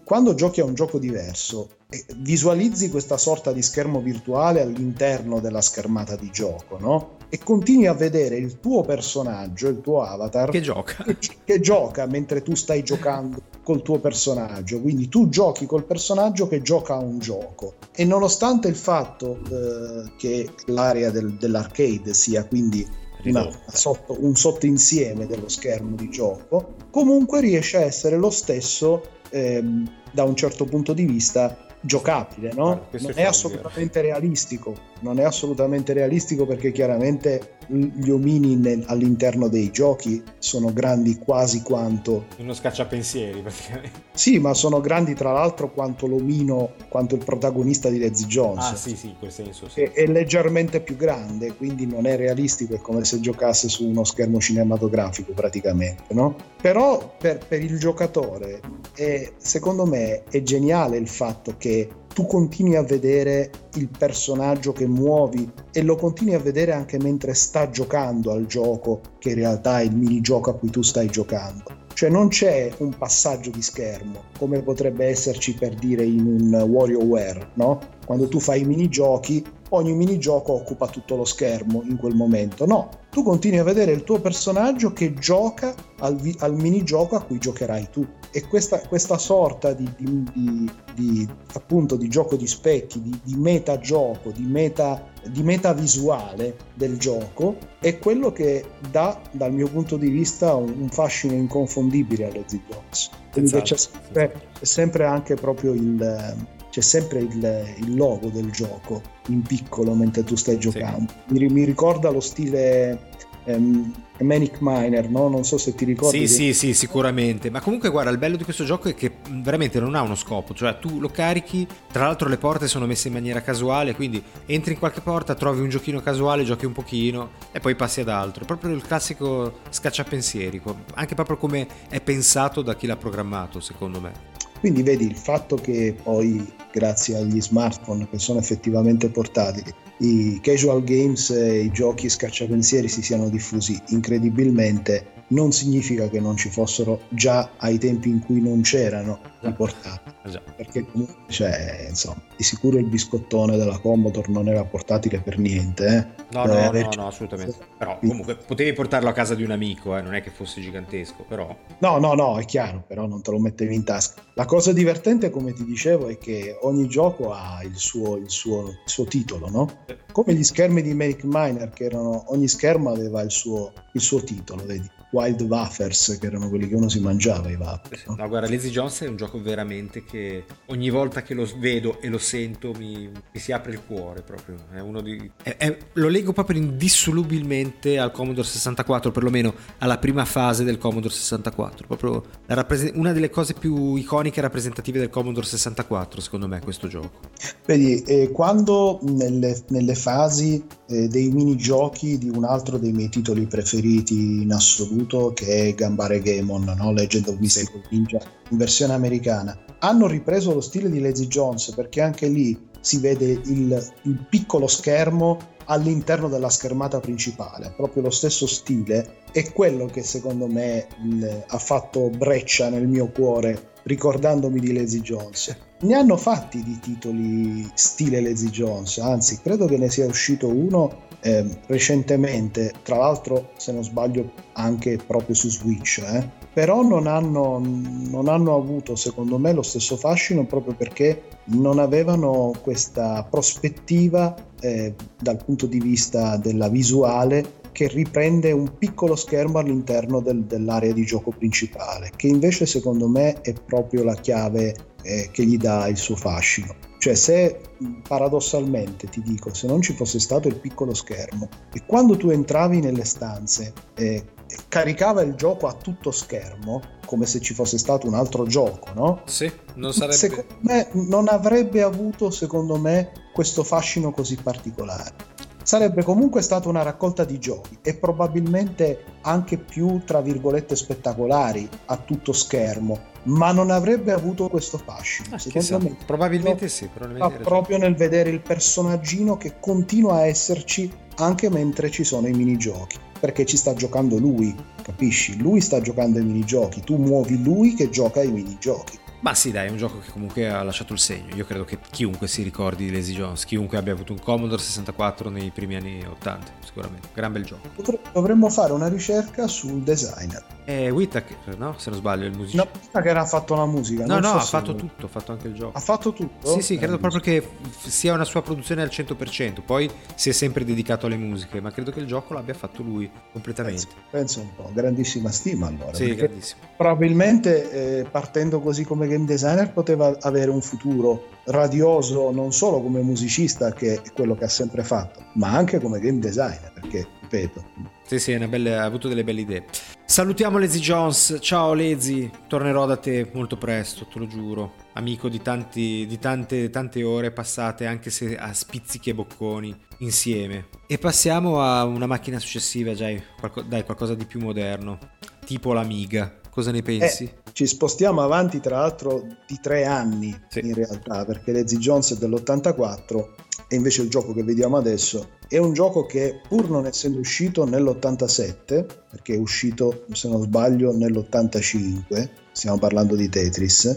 quando giochi a un gioco diverso eh, visualizzi questa sorta di schermo virtuale all'interno della schermata di gioco, no? E continui a vedere il tuo personaggio, il tuo avatar
che gioca,
che, che gioca mentre tu stai giocando col tuo personaggio. Quindi tu giochi col personaggio che gioca a un gioco. E nonostante il fatto eh, che l'area del, dell'arcade sia quindi una, sotto, un sottoinsieme dello schermo di gioco, comunque riesce a essere lo stesso ehm, da un certo punto di vista giocabile, no? non è assolutamente realistico, non è assolutamente realistico perché chiaramente gli omini nel, all'interno dei giochi sono grandi quasi quanto
uno scacciapensieri praticamente.
Sì, ma sono grandi tra l'altro quanto l'omino, quanto il protagonista di Lazy Jones.
Ah, sì, sì, in quel senso sì.
È, è leggermente più grande, quindi non è realistico, è come se giocasse su uno schermo cinematografico praticamente, no? Però per, per il giocatore è, secondo me è geniale il fatto che tu continui a vedere il personaggio che muovi e lo continui a vedere anche mentre sta giocando al gioco, che in realtà è il minigioco a cui tu stai giocando. Cioè non c'è un passaggio di schermo, come potrebbe esserci per dire in un WarioWare, no? Quando tu fai i minigiochi, ogni minigioco occupa tutto lo schermo in quel momento. No, tu continui a vedere il tuo personaggio che gioca al, vi- al minigioco a cui giocherai tu. E questa, questa sorta di, di, di, appunto di gioco di specchi, di, di metagioco, di meta, di meta visuale del gioco è quello che dà, dal mio punto di vista, un, un fascino inconfondibile alle Z-Jones. Quindi esatto. c'è sempre, c'è sempre anche proprio il c'è sempre il, il, logo del gioco in piccolo mentre tu stai giocando. Sì. Mi, mi, ricorda lo stile um, Manic Miner, no? Non so se ti ricordi.
Sì, sì, sì, sicuramente. Ma comunque, guarda, il bello di questo gioco è che veramente non ha uno scopo. Cioè, tu lo carichi, tra l'altro le porte sono messe in maniera casuale, quindi entri in qualche porta, trovi un giochino casuale, giochi un pochino e poi passi ad altro. Proprio il classico scacciapensieri, anche proprio come è pensato da chi l'ha programmato, secondo me.
Quindi vedi il fatto che poi, grazie agli smartphone che sono effettivamente portatili, i casual games e i giochi scacciapensieri si siano diffusi incredibilmente non significa che non ci fossero già ai tempi in cui non c'erano i portatili. Perché comunque, cioè, insomma, di sicuro il biscottone della Commodore non era portatile per niente. Eh?
No, no, no, no, assolutamente. Però comunque potevi portarlo a casa di un amico, eh? non è che fosse gigantesco, però...
No, no, no, è chiaro, però non te lo mettevi in tasca. La cosa divertente, come ti dicevo, è che ogni gioco ha il suo, il suo, il suo titolo, no? Come gli schermi di Make Miner, che erano... ogni schermo aveva il suo, il suo titolo, vedi? Wild Waffers, che erano quelli che uno si mangiava i waffers.
No? no, guarda, Lazy Jones è un gioco veramente che ogni volta che lo vedo e lo sento mi, mi si apre il cuore proprio. È uno di... È, è, lo leggo proprio indissolubilmente al Commodore 64, perlomeno alla prima fase del Commodore 64. Proprio rappres- una delle cose più iconiche e rappresentative del Commodore 64, secondo me, questo gioco.
Vedi, eh, quando nelle, nelle fasi eh, dei minigiochi di un altro dei miei titoli preferiti in assoluto, che è Gambare Gamon, no? Legend of Mystical Ninja in versione americana. Hanno ripreso lo stile di Lazy Jones perché anche lì si vede il, il piccolo schermo all'interno della schermata principale, proprio lo stesso stile, è quello che secondo me il, ha fatto breccia nel mio cuore ricordandomi di Lazy Jones. Ne hanno fatti di titoli stile Lazy Jones, anzi credo che ne sia uscito uno eh, recentemente, tra l'altro se non sbaglio anche proprio su Switch, eh, però non hanno, non hanno avuto secondo me lo stesso fascino proprio perché non avevano questa prospettiva eh, dal punto di vista della visuale che riprende un piccolo schermo all'interno del, dell'area di gioco principale, che invece secondo me è proprio la chiave eh, che gli dà il suo fascino. Cioè se paradossalmente ti dico, se non ci fosse stato il piccolo schermo e quando tu entravi nelle stanze eh, caricava il gioco a tutto schermo, come se ci fosse stato un altro gioco, no?
Sì, non sarebbe...
Secondo me non avrebbe avuto, secondo me, questo fascino così particolare sarebbe comunque stata una raccolta di giochi e probabilmente anche più, tra virgolette, spettacolari a tutto schermo, ma non avrebbe avuto questo fascino.
Ah, secondo me, probabilmente sì, probabilmente
proprio nel vedere il personaggino che continua a esserci anche mentre ci sono i minigiochi, perché ci sta giocando lui, capisci? Lui sta giocando ai minigiochi, tu muovi lui che gioca ai minigiochi.
Ma sì, dai, è un gioco che comunque ha lasciato il segno. Io credo che chiunque si ricordi di Lazy Jones, chiunque abbia avuto un Commodore 64 nei primi anni 80, sicuramente. Gran bel gioco.
Dovremmo fare una ricerca sul designer.
È Whittaker, no? Se non sbaglio, il musicista.
No, Whittaker ha fatto la musica.
No, no, so ha fatto tutto, ha fatto anche il gioco.
Ha fatto tutto?
Sì, sì, credo proprio che sia una sua produzione al 100%. Poi si è sempre dedicato alle musiche, ma credo che il gioco l'abbia fatto lui completamente.
Penso, penso un po', grandissima stima allora.
Sì, grandissimo.
Probabilmente eh, partendo così come game designer poteva avere un futuro radioso non solo come musicista che è quello che ha sempre fatto ma anche come game designer perché ripeto
sì sì belle, ha avuto delle belle idee. Salutiamo Lazy Jones. Ciao Lazy. Tornerò da te molto presto te lo giuro. Amico di, tanti, di tante, tante ore passate anche se a spizzichi e bocconi insieme. E passiamo a una macchina successiva dai, qualco, dai qualcosa di più moderno. Tipo l'Amiga. Cosa ne pensi?
Eh, ci spostiamo avanti tra l'altro di tre anni sì. in realtà, perché Lazy Jones è dell'84 e invece il gioco che vediamo adesso è un gioco che pur non essendo uscito nell'87, perché è uscito se non sbaglio nell'85, stiamo parlando di Tetris,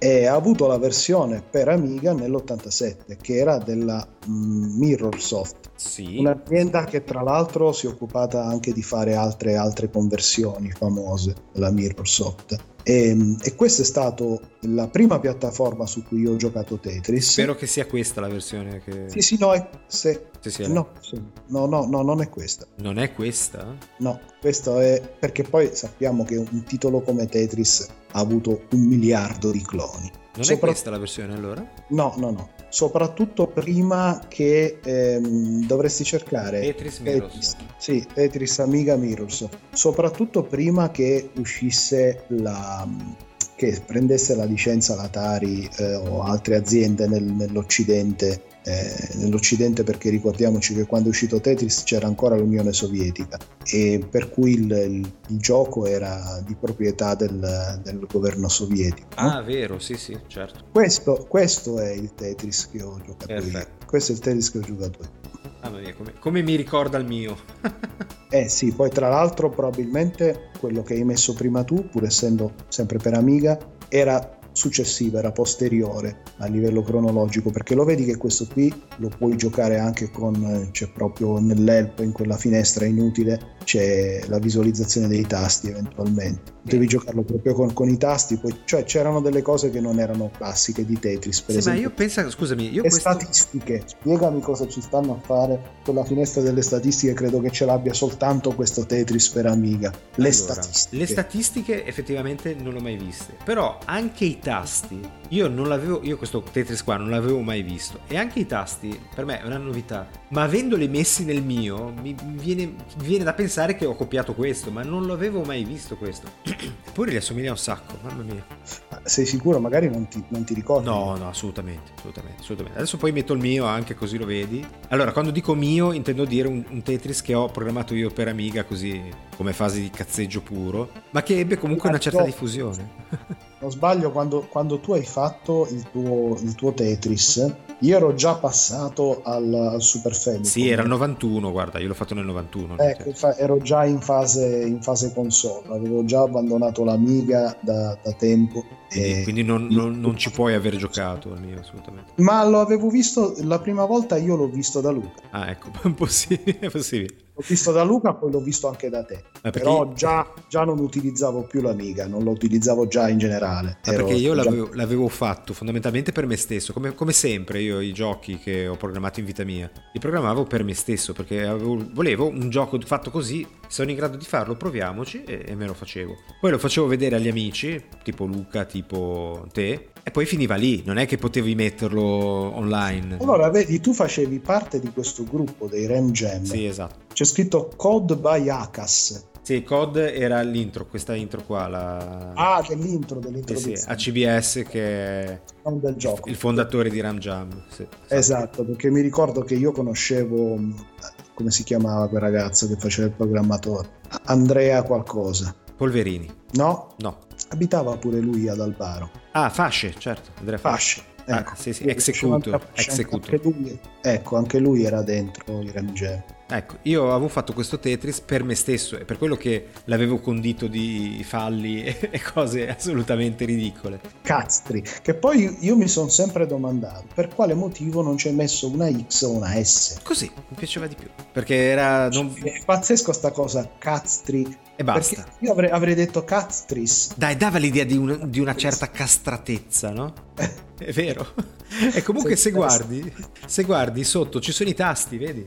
ha avuto la versione per Amiga nell'87 che era della mm, Mirrorsoft
sì.
un'azienda che tra l'altro si è occupata anche di fare altre, altre conversioni famose della Mirrorsoft e, e, questa è stata la prima piattaforma su cui io ho giocato Tetris.
Spero che sia questa la versione che...
Sì, sì, no, è... Se...
Sì, sì,
no, sì. no, no, no, non è questa.
Non è questa?
No, questo è perché poi sappiamo che un titolo come Tetris ha avuto un miliardo di cloni.
Non Sopra... è questa la versione allora?
No, no, no. Soprattutto prima che ehm, dovresti cercare
Tetris Mirrors. Tetris,
sì, Tetris Amiga Mirrors. Soprattutto prima che uscisse la che prendesse la licenza l'Atari eh, o altre aziende nel, nell'Occidente eh, nell'Occidente perché ricordiamoci che quando è uscito Tetris c'era ancora l'Unione Sovietica e per cui il, il, il gioco era di proprietà del, del governo sovietico.
Ah, vero, sì, sì, certo.
Questo, questo, è il Tetris che ho giocato Perfetto. io. Questo è il Tetris che ho giocato io.
Mamma mia, come, come mi ricorda il mio.
eh sì, poi tra l'altro probabilmente quello che hai messo prima tu, pur essendo sempre per Amiga, era successiva, era posteriore a livello cronologico, perché lo vedi che questo qui lo puoi giocare anche con, c'è proprio nell'help, in quella finestra inutile, c'è la visualizzazione dei tasti eventualmente. Devi giocarlo proprio con, con i tasti, poi, cioè c'erano delle cose che non erano classiche di Tetris, per
sì,
esempio.
Ma io penso, scusami, io
le
questo...
statistiche, spiegami cosa ci stanno a fare con la finestra delle statistiche, credo che ce l'abbia soltanto questo Tetris per Amiga. Le
allora,
statistiche.
Le statistiche effettivamente non le ho mai viste, però anche i tasti, io non l'avevo, io questo Tetris qua non l'avevo mai visto e anche i tasti per me è una novità, ma avendoli messi nel mio mi viene, mi viene da pensare che ho copiato questo, ma non l'avevo mai visto questo. Eppure gli assomiglia un sacco, mamma mia.
Sei sicuro? Magari non ti, non ti ricordi?
No, no, assolutamente, assolutamente, assolutamente, Adesso poi metto il mio anche così lo vedi. Allora, quando dico mio intendo dire un, un Tetris che ho programmato io per Amiga così come fase di cazzeggio puro, ma che ebbe comunque una certa diffusione.
Non sbaglio, quando, quando, tu hai fatto il tuo, il tuo Tetris, io ero già passato al, al Super Famicom.
Sì, era il 91, guarda, io l'ho fatto nel 91.
Ecco, fa, ero già in fase, in fase, console, avevo già abbandonato l'Amiga da, da tempo.
E... Quindi non, non, non, ci puoi aver giocato al mio, assolutamente.
Ma lo avevo visto, la prima volta io l'ho visto da Luca.
Ah, ecco, è possibile. È possibile.
L'ho visto da Luca, poi l'ho visto anche da te. Però già, già, non utilizzavo più l'Amiga, non lo utilizzavo già in generale.
Ah, perché io l'avevo, già... l'avevo, fatto fondamentalmente per me stesso, come, come, sempre io i giochi che ho programmato in vita mia, li programmavo per me stesso, perché avevo, volevo un gioco fatto così, sono in grado di farlo, proviamoci e, e me lo facevo. Poi lo facevo vedere agli amici, tipo Luca, tipo te, e poi finiva lì, non è che potevi metterlo online.
Allora, vedi, tu facevi parte di questo gruppo dei Ram Jam.
Sì, esatto.
C'è scritto Code by Akas.
Sì, COD era l'intro, questa intro qua. La...
Ah, che è l'intro dell'intro.
Sì, sì, ACBS che è
del gioco.
il fondatore di Ram Jam. Sì,
esatto, perché mi ricordo che io conoscevo, come si chiamava quel ragazzo che faceva il programmatore? Andrea qualcosa.
Polverini.
No?
No.
Abitava pure lui ad Albaro.
Ah, Fasce, certo. Andrea Fasce.
Fasce. Ecco,
ah, sì, sì, executor.
Anche lui, ecco, anche lui era dentro i Jam.
Ecco, io avevo fatto questo Tetris per me stesso e per quello che l'avevo condito di falli e cose assolutamente ridicole.
Caztri, che poi io mi sono sempre domandato per quale motivo non ci hai messo una X o una S.
Così, mi piaceva di più. Perché era... Non...
È pazzesco sta cosa, Caztri.
E basta.
Perché io avrei, avrei detto Caztris.
Dai, dava l'idea di, un, di una certa castratezza, no? È vero. E comunque se guardi, se guardi sotto ci sono i tasti, vedi?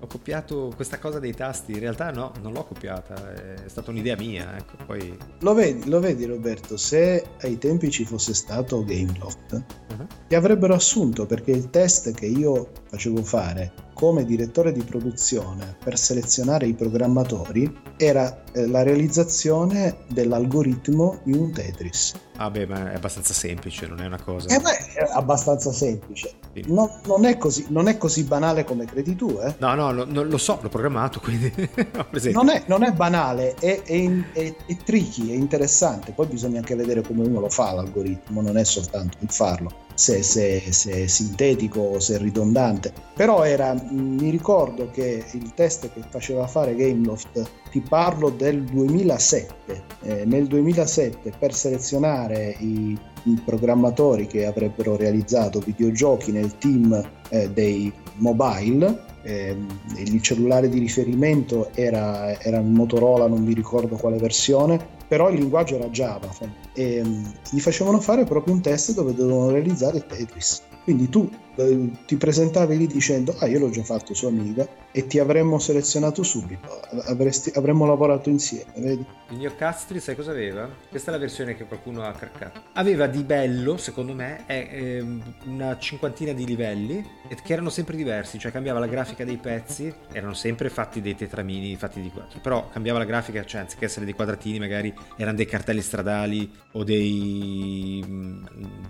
Ho copiato questa cosa dei tasti, in realtà no, non l'ho copiata, è stata un'idea mia, ecco, poi...
Lo vedi, lo vedi Roberto, se ai tempi ci fosse stato Gameloft, uh-huh. ti avrebbero assunto perché il test che io facevo fare come direttore di produzione per selezionare i programmatori era eh, la realizzazione dell'algoritmo di un Tetris.
Ah beh, ma è abbastanza semplice, non è una cosa...
Eh beh, è abbastanza semplice. No, non, è così, non, è così, banale come credi tu, eh?
No, no, lo, lo so, l'ho programmato, quindi...
non, è, non, è, banale, è, è, è, tricky, è interessante. Poi bisogna anche vedere come uno lo fa l'algoritmo, non è soltanto il farlo se, se, se è sintetico o se è ridondante. Però era, mi ricordo che il test che faceva fare Gameloft, ti parlo del 2007. Eh, nel 2007 per selezionare i, i, programmatori che avrebbero realizzato videogiochi nel team eh, dei mobile, eh, il cellulare di riferimento era, era Motorola, non mi ricordo quale versione, però il linguaggio era Java e um, gli facevano fare proprio un test dove dovevano realizzare Tetris. Quindi tu eh, ti presentavi lì dicendo ah io l'ho già fatto su Amiga e ti avremmo selezionato subito, Avresti, avremmo lavorato insieme, vedi?
Il mio Castri sai cosa aveva? Questa è la versione che qualcuno ha craccato. Aveva di bello, secondo me, è, è una cinquantina di livelli che erano sempre diversi, cioè cambiava la grafica dei pezzi, erano sempre fatti dei tetramini fatti di quattro, però cambiava la grafica, cioè anziché essere dei quadratini magari erano dei cartelli stradali o dei,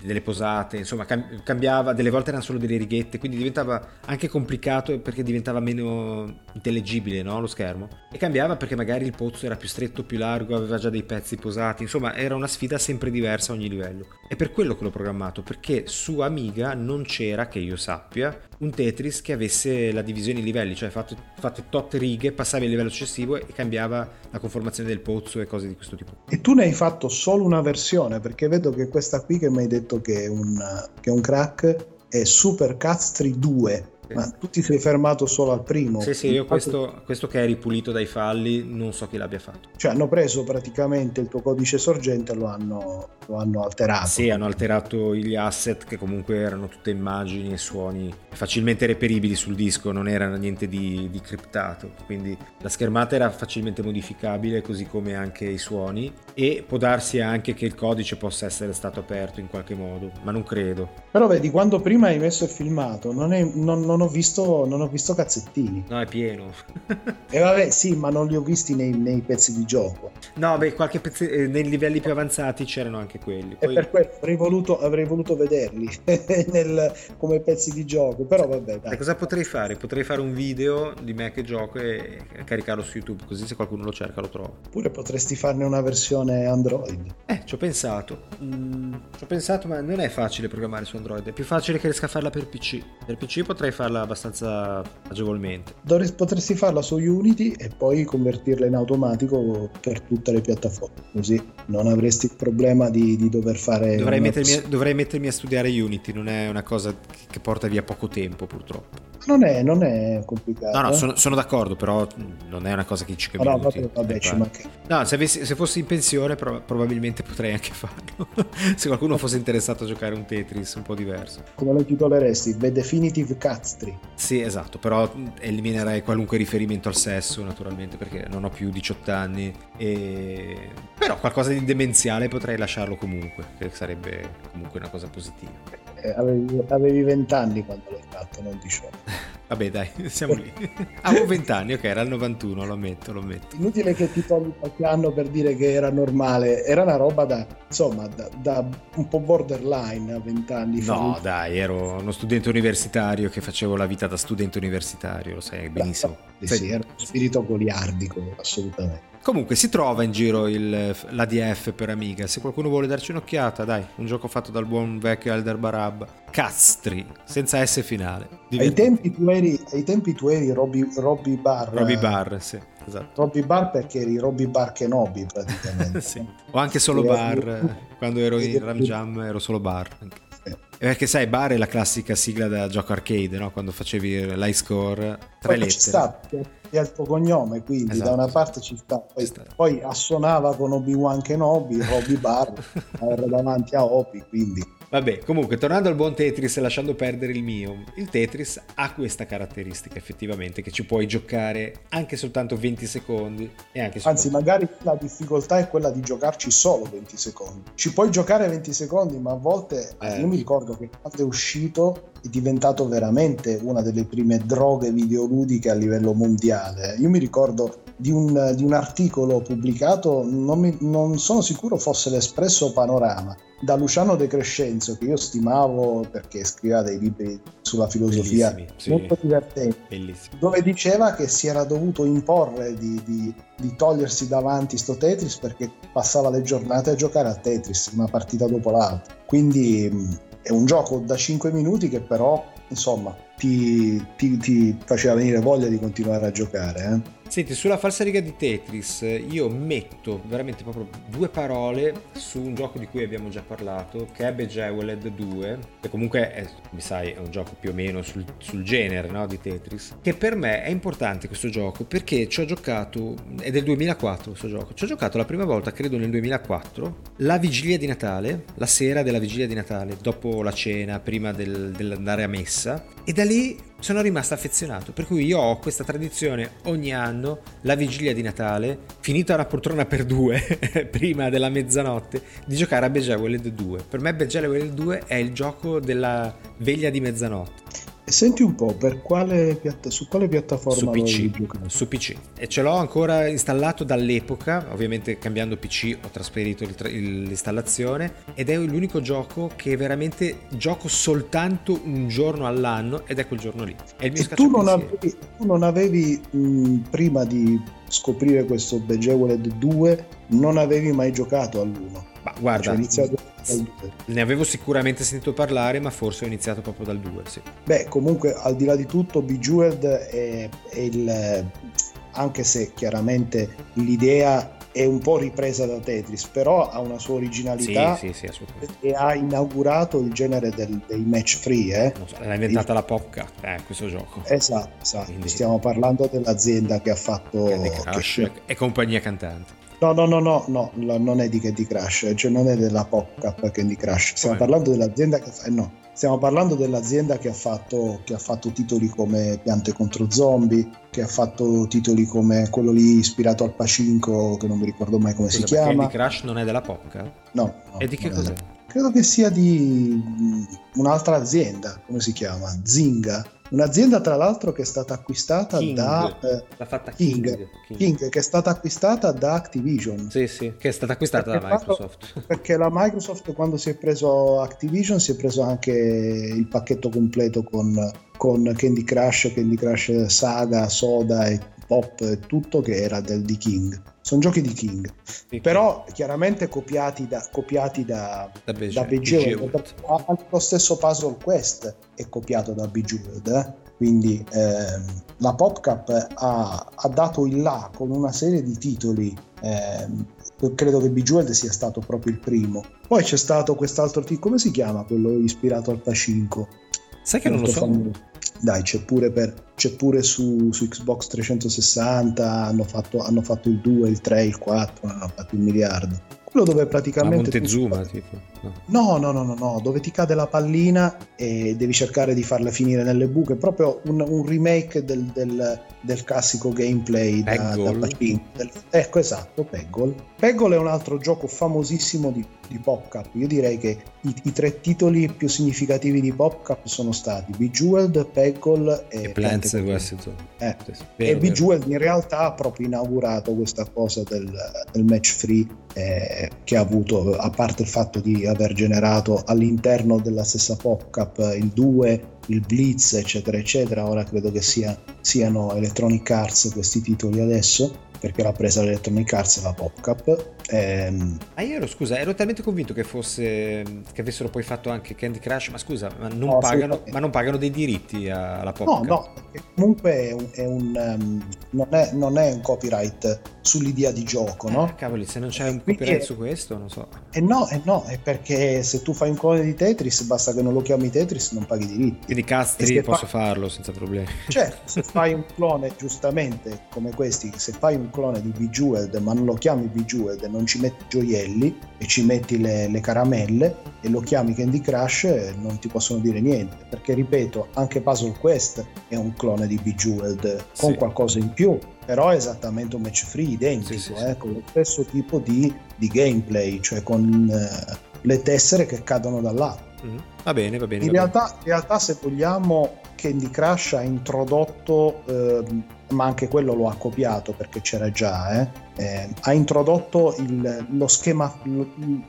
delle posate, insomma cambiava, delle volte erano solo delle righette, quindi diventava anche complicato perché diventava meno intellegibile no? lo schermo e cambiava perché magari il pozzo era più stretto, più largo, aveva già dei pezzi posati, insomma era una sfida sempre diversa a ogni livello. È per quello che l'ho programmato, perché su Amiga non c'era, che io sappia, un Tetris che avesse la divisione in livelli, cioè fatte, fatte tot righe, passavi al livello successivo e cambiava la conformazione del pozzo e cose di questo tipo.
E tu ne hai fatto solo una versione, perché vedo che questa qui che mi hai detto che è un, che è un crack è Super Castri 2 ma tu ti sei fermato solo al primo?
Sì, sì, io questo, questo, che è ripulito dai falli non so chi l'abbia fatto.
Cioè hanno preso praticamente il tuo codice sorgente e lo hanno, lo hanno alterato.
Sì, hanno alterato gli asset che comunque erano tutte immagini e suoni facilmente reperibili sul disco, non era niente di, di criptato. Quindi la schermata era facilmente modificabile, così come anche i suoni. E può darsi anche che il codice possa essere stato aperto in qualche modo, ma non credo.
Però vedi, quando prima hai messo il filmato, non, è, non, non non ho visto, non ho visto cazzettini.
No, è pieno.
e vabbè, sì, ma non li ho visti nei, nei pezzi di gioco.
No, beh, qualche pezzo, eh, nei livelli più avanzati c'erano anche quelli.
Poi... E per quello avrei voluto, avrei voluto vederli nel, come pezzi di gioco, però vabbè. Dai.
E cosa potrei fare? Potrei fare un video di me che gioco e caricarlo su YouTube, così se qualcuno lo cerca lo trova.
Oppure potresti farne una versione Android.
Eh, ci ho pensato. Mm, ci ho pensato, ma non è facile programmare su Android. È più facile che riesca a farla per PC. Per PC potrei fare farla abbastanza agevolmente.
Dovresti, potresti farla su Unity e poi convertirla in automatico per tutte le piattaforme, così non avresti il problema di, di dover fare...
Dovrei mettermi, a, dovrei mettermi, a, studiare Unity, non è una cosa che porta via poco tempo purtroppo.
Non è, non è complicato.
No, no, eh? sono, sono, d'accordo, però non è una cosa che ci capisco.
No, vabbè, vabbè ci manca.
No, se, avessi, se, fossi in pensione pro- probabilmente potrei anche farlo. se qualcuno fosse interessato a giocare un Tetris un po' diverso.
Come lo titoleresti? The Definitive Catstri.
Sì, esatto, però eliminerei qualunque riferimento al sesso, naturalmente, perché non ho più 18 anni. E... Però qualcosa di demenziale potrei lasciarlo comunque, che sarebbe comunque una cosa positiva.
Eh, avevi, 20 anni quando l'hai fatto, non 18.
Vabbè, dai, siamo lì. Avevo 20 anni, ok, era il 91, lo ammetto, lo ammetto.
Inutile che ti togli qualche anno per dire che era normale, era una roba da, insomma, da, da un po' borderline a 20 anni
fa. No, dai, ero uno studente universitario che facevo la vita da studente universitario, lo sai benissimo.
Sì, sì, era uno spirito goliardico, assolutamente.
Comunque si trova in giro il, l'ADF per Amiga, se qualcuno vuole darci un'occhiata, dai, un gioco fatto dal buon vecchio Elder Barab. Castri, senza S finale.
Ai tempi, tu eri, ai tempi tu eri Robby, Robby Bar.
Robby Bar, sì, esatto.
Robby Bar perché eri Robby Bar Kenobi praticamente.
sì. O anche solo Bar, quando ero in Ram Jam ero solo Bar. Anche. Perché sai, bar è la classica sigla da gioco arcade, no? Quando facevi l'high score, tre poi lettere. Ci sta,
è il tuo cognome, quindi esatto. da una parte ci sta. Poi, ci sta. poi assonava con Obi-Wan Kenobi, Roby Bar, era davanti a Obi, quindi
Vabbè, comunque, tornando al buon Tetris e lasciando perdere il mio, il Tetris ha questa caratteristica effettivamente che ci puoi giocare anche soltanto 20 secondi. E anche
Anzi, magari la difficoltà è quella di giocarci solo 20 secondi. Ci puoi giocare 20 secondi, ma a volte eh. io mi ricordo che quando è uscito è diventato veramente una delle prime droghe videoludiche a livello mondiale. Io mi ricordo di un, di un articolo pubblicato, non, mi, non sono sicuro fosse l'Espresso Panorama, da Luciano De Crescenzo, che io stimavo perché scriveva dei libri sulla filosofia sì. molto divertenti, Bellissimi. dove diceva che si era dovuto imporre di, di, di, togliersi davanti sto Tetris perché passava le giornate a giocare a Tetris, una partita dopo l'altra. Quindi è un gioco da 5 minuti che però insomma ti, ti, ti, faceva venire voglia di continuare a giocare. Eh?
Senti, sulla falsariga di Tetris io metto veramente proprio due parole su un gioco di cui abbiamo già parlato, che è Bejeweled 2, che comunque è, mi sai, è un gioco più o meno sul, sul genere no, di Tetris, che per me è importante questo gioco perché ci ho giocato, è del 2004 questo gioco, ci ho giocato la prima volta, credo nel 2004, la vigilia di Natale, la sera della vigilia di Natale, dopo la cena, prima del, dell'andare a messa, e da lì sono rimasto affezionato. Per cui io ho questa tradizione ogni anno, la vigilia di Natale, finita una poltrona per due prima della mezzanotte, di giocare a Bejeweled 2. Per me Bejeweled 2 è il gioco della veglia di mezzanotte.
Senti un po', per quale piatta- su quale piattaforma
su PC, su PC. E ce l'ho ancora installato dall'epoca, ovviamente cambiando PC ho trasferito il tra- l'installazione ed è l'unico gioco che veramente gioco soltanto un giorno all'anno ed è quel giorno lì. È il
tu non, avevi, tu non avevi mh, prima di scoprire questo Bejeweled 2 non avevi mai giocato all'1
ma guarda, ne avevo sicuramente sentito parlare, ma forse ho iniziato proprio dal 2. Sì.
Beh, comunque, al di là di tutto, Bejeweled è, è il. anche se chiaramente l'idea è un po' ripresa da Tetris, però ha una sua originalità
sì, sì, sì,
e ha inaugurato il genere del, dei match free. Eh?
So, l'ha inventata il... la Popca, eh, questo gioco.
Esatto, esatto. Quindi... stiamo parlando dell'azienda che ha fatto
Candy Crush che... e compagnia cantante.
No, no, no, no, no, non è di Candy Crush, cioè non è della PopCap Candy Crush, stiamo Come? parlando dell'azienda che fa... Eh, no, stiamo parlando dell'azienda che ha, fatto, che ha fatto titoli come Piante contro Zombie, che ha fatto titoli come quello lì ispirato al Pacinco, che non mi ricordo mai come Scusa, si chiama.
Candy Crush non è della PopCap?
No, no.
E di che cos'è?
Credo che sia di un'altra azienda, come si chiama? Zinga Un'azienda tra l'altro che è stata acquistata
King.
da
eh, King.
King, King. King, che è stata acquistata da Activision.
Sì, sì, che è stata acquistata perché da Microsoft.
Quando, perché la Microsoft quando si è preso Activision si è preso anche il pacchetto completo con, con Candy Crush, Candy Crush Saga, Soda e Pop e tutto che era del di King. Sono giochi di King, sì, però chiaramente copiati da, copiati da, da, Bejeweled. Anche lo stesso Puzzle Quest è copiato da Bejeweled. Eh? Quindi eh, la PopCap ha, ha, dato il là con una serie di titoli. Eh, credo che Bejeweled sia stato proprio il primo. Poi c'è stato quest'altro titolo, come si chiama quello ispirato al Pacinco?
Sai che non lo so. Famoso
dai, c'è pure, per, c'è pure su, su, Xbox 360, hanno fatto, hanno fatto il 2, il 3, il 4, hanno fatto un miliardo. Quello dove praticamente...
A Montezuma, tipo.
No. no, no, no, no, dove ti cade la pallina e devi cercare di farla finire nelle buche. Proprio un, un remake del, del, del, classico gameplay da, da del, Ecco, esatto, Peggle. Peggle è un altro gioco famosissimo di, di PopCap. Io direi che i, i, tre titoli più significativi di PopCap sono stati Bejeweled, Peggle e,
e Plants vs.
Eh. e Bejeweled in realtà ha proprio inaugurato questa cosa del, del match free eh, che ha avuto, a parte il fatto di aver generato all'interno della stessa PopCap il 2, il Blitz, eccetera, eccetera. Ora credo che sia, siano Electronic Arts questi titoli adesso perché l'ha presa l'Electronic Arts e la PopCap.
Ehm... Ah, io ero, scusa, ero talmente convinto che fosse che avessero poi fatto anche Candy Crush, ma scusa, ma non, no, pagano, ma non pagano, dei diritti alla PopCap?
No, no, comunque è un, è un um, non, è, non, è, un copyright sull'idea di gioco, no?
Ah, cavoli, se non c'è un copyright è, su questo, non so.
Eh no, eh no, è perché se tu fai un clone di Tetris, basta che non lo chiami Tetris, non paghi diritti.
Quindi castri posso fa... farlo senza problemi.
Certo, se fai un clone giustamente come questi, se fai un clone di Bejeweled ma non lo chiami Bejeweled e non ci metti gioielli e ci metti le, le, caramelle e lo chiami Candy Crush non ti possono dire niente perché ripeto anche Puzzle Quest è un clone di Bejeweled con sì. qualcosa in più però è esattamente un match free identico sì, sì, eh, con lo stesso tipo di, di gameplay cioè con eh, le tessere che cadono dall'alto
mm-hmm. va bene va bene
in,
va
realtà,
bene.
in realtà se vogliamo Candy Crush ha introdotto eh, ma anche quello lo ha copiato perché c'era già, eh? Eh, ha introdotto il, lo schema,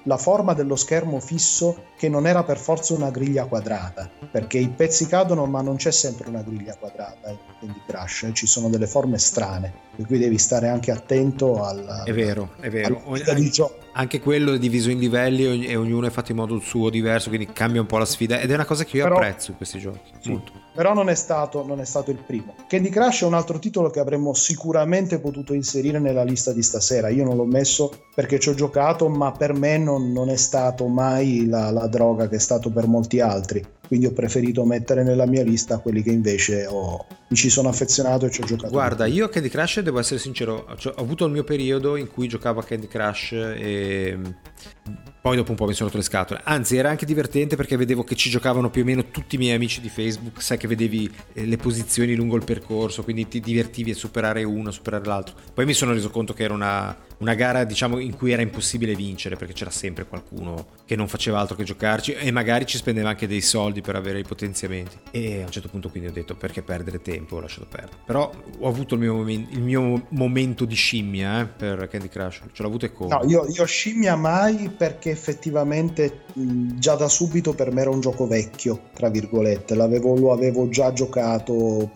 la forma dello schermo fisso che non era per forza una griglia quadrata, perché i pezzi cadono ma non c'è sempre una griglia quadrata in Candy Crush, eh? ci sono delle forme strane, per cui devi stare anche attento al...
È vero, è vero.
Ogni,
anche quello è diviso in livelli e ognuno è fatto in modo suo diverso, quindi cambia un po' la sfida ed è una cosa che io Però, apprezzo in questi giochi. Sì.
Però non è, stato, non è stato il primo. Candy Crush è un altro titolo che avremmo sicuramente potuto inserire nella lista di stasera. Io non l'ho messo perché ci ho giocato, ma per me non, non è stato mai la, la droga che è stato per molti altri quindi ho preferito mettere nella mia lista quelli che invece ho, mi ci sono affezionato e ci ho giocato.
Guarda, io a Candy Crush devo essere sincero, ho avuto il mio periodo in cui giocavo a Candy Crush e poi dopo un po' mi sono rotto le scatole. Anzi, era anche divertente perché vedevo che ci giocavano più o meno tutti i miei amici di Facebook, sai che vedevi eh, le posizioni lungo il percorso, quindi ti divertivi a superare uno, a superare l'altro. Poi mi sono reso conto che era una, una gara, diciamo, in cui era impossibile vincere perché c'era sempre qualcuno che non faceva altro che giocarci e magari ci spendeva anche dei soldi per avere i potenziamenti. E a un certo punto quindi ho detto perché perdere tempo, ho lasciato perdere. Però ho avuto il mio, momento, il mio momento di scimmia eh, per Candy Crush, ce l'ho avuto e come.
No, io, io scimmia mai perché effettivamente già da subito per me era un gioco vecchio, tra virgolette, L'avevo, lo avevo già giocato,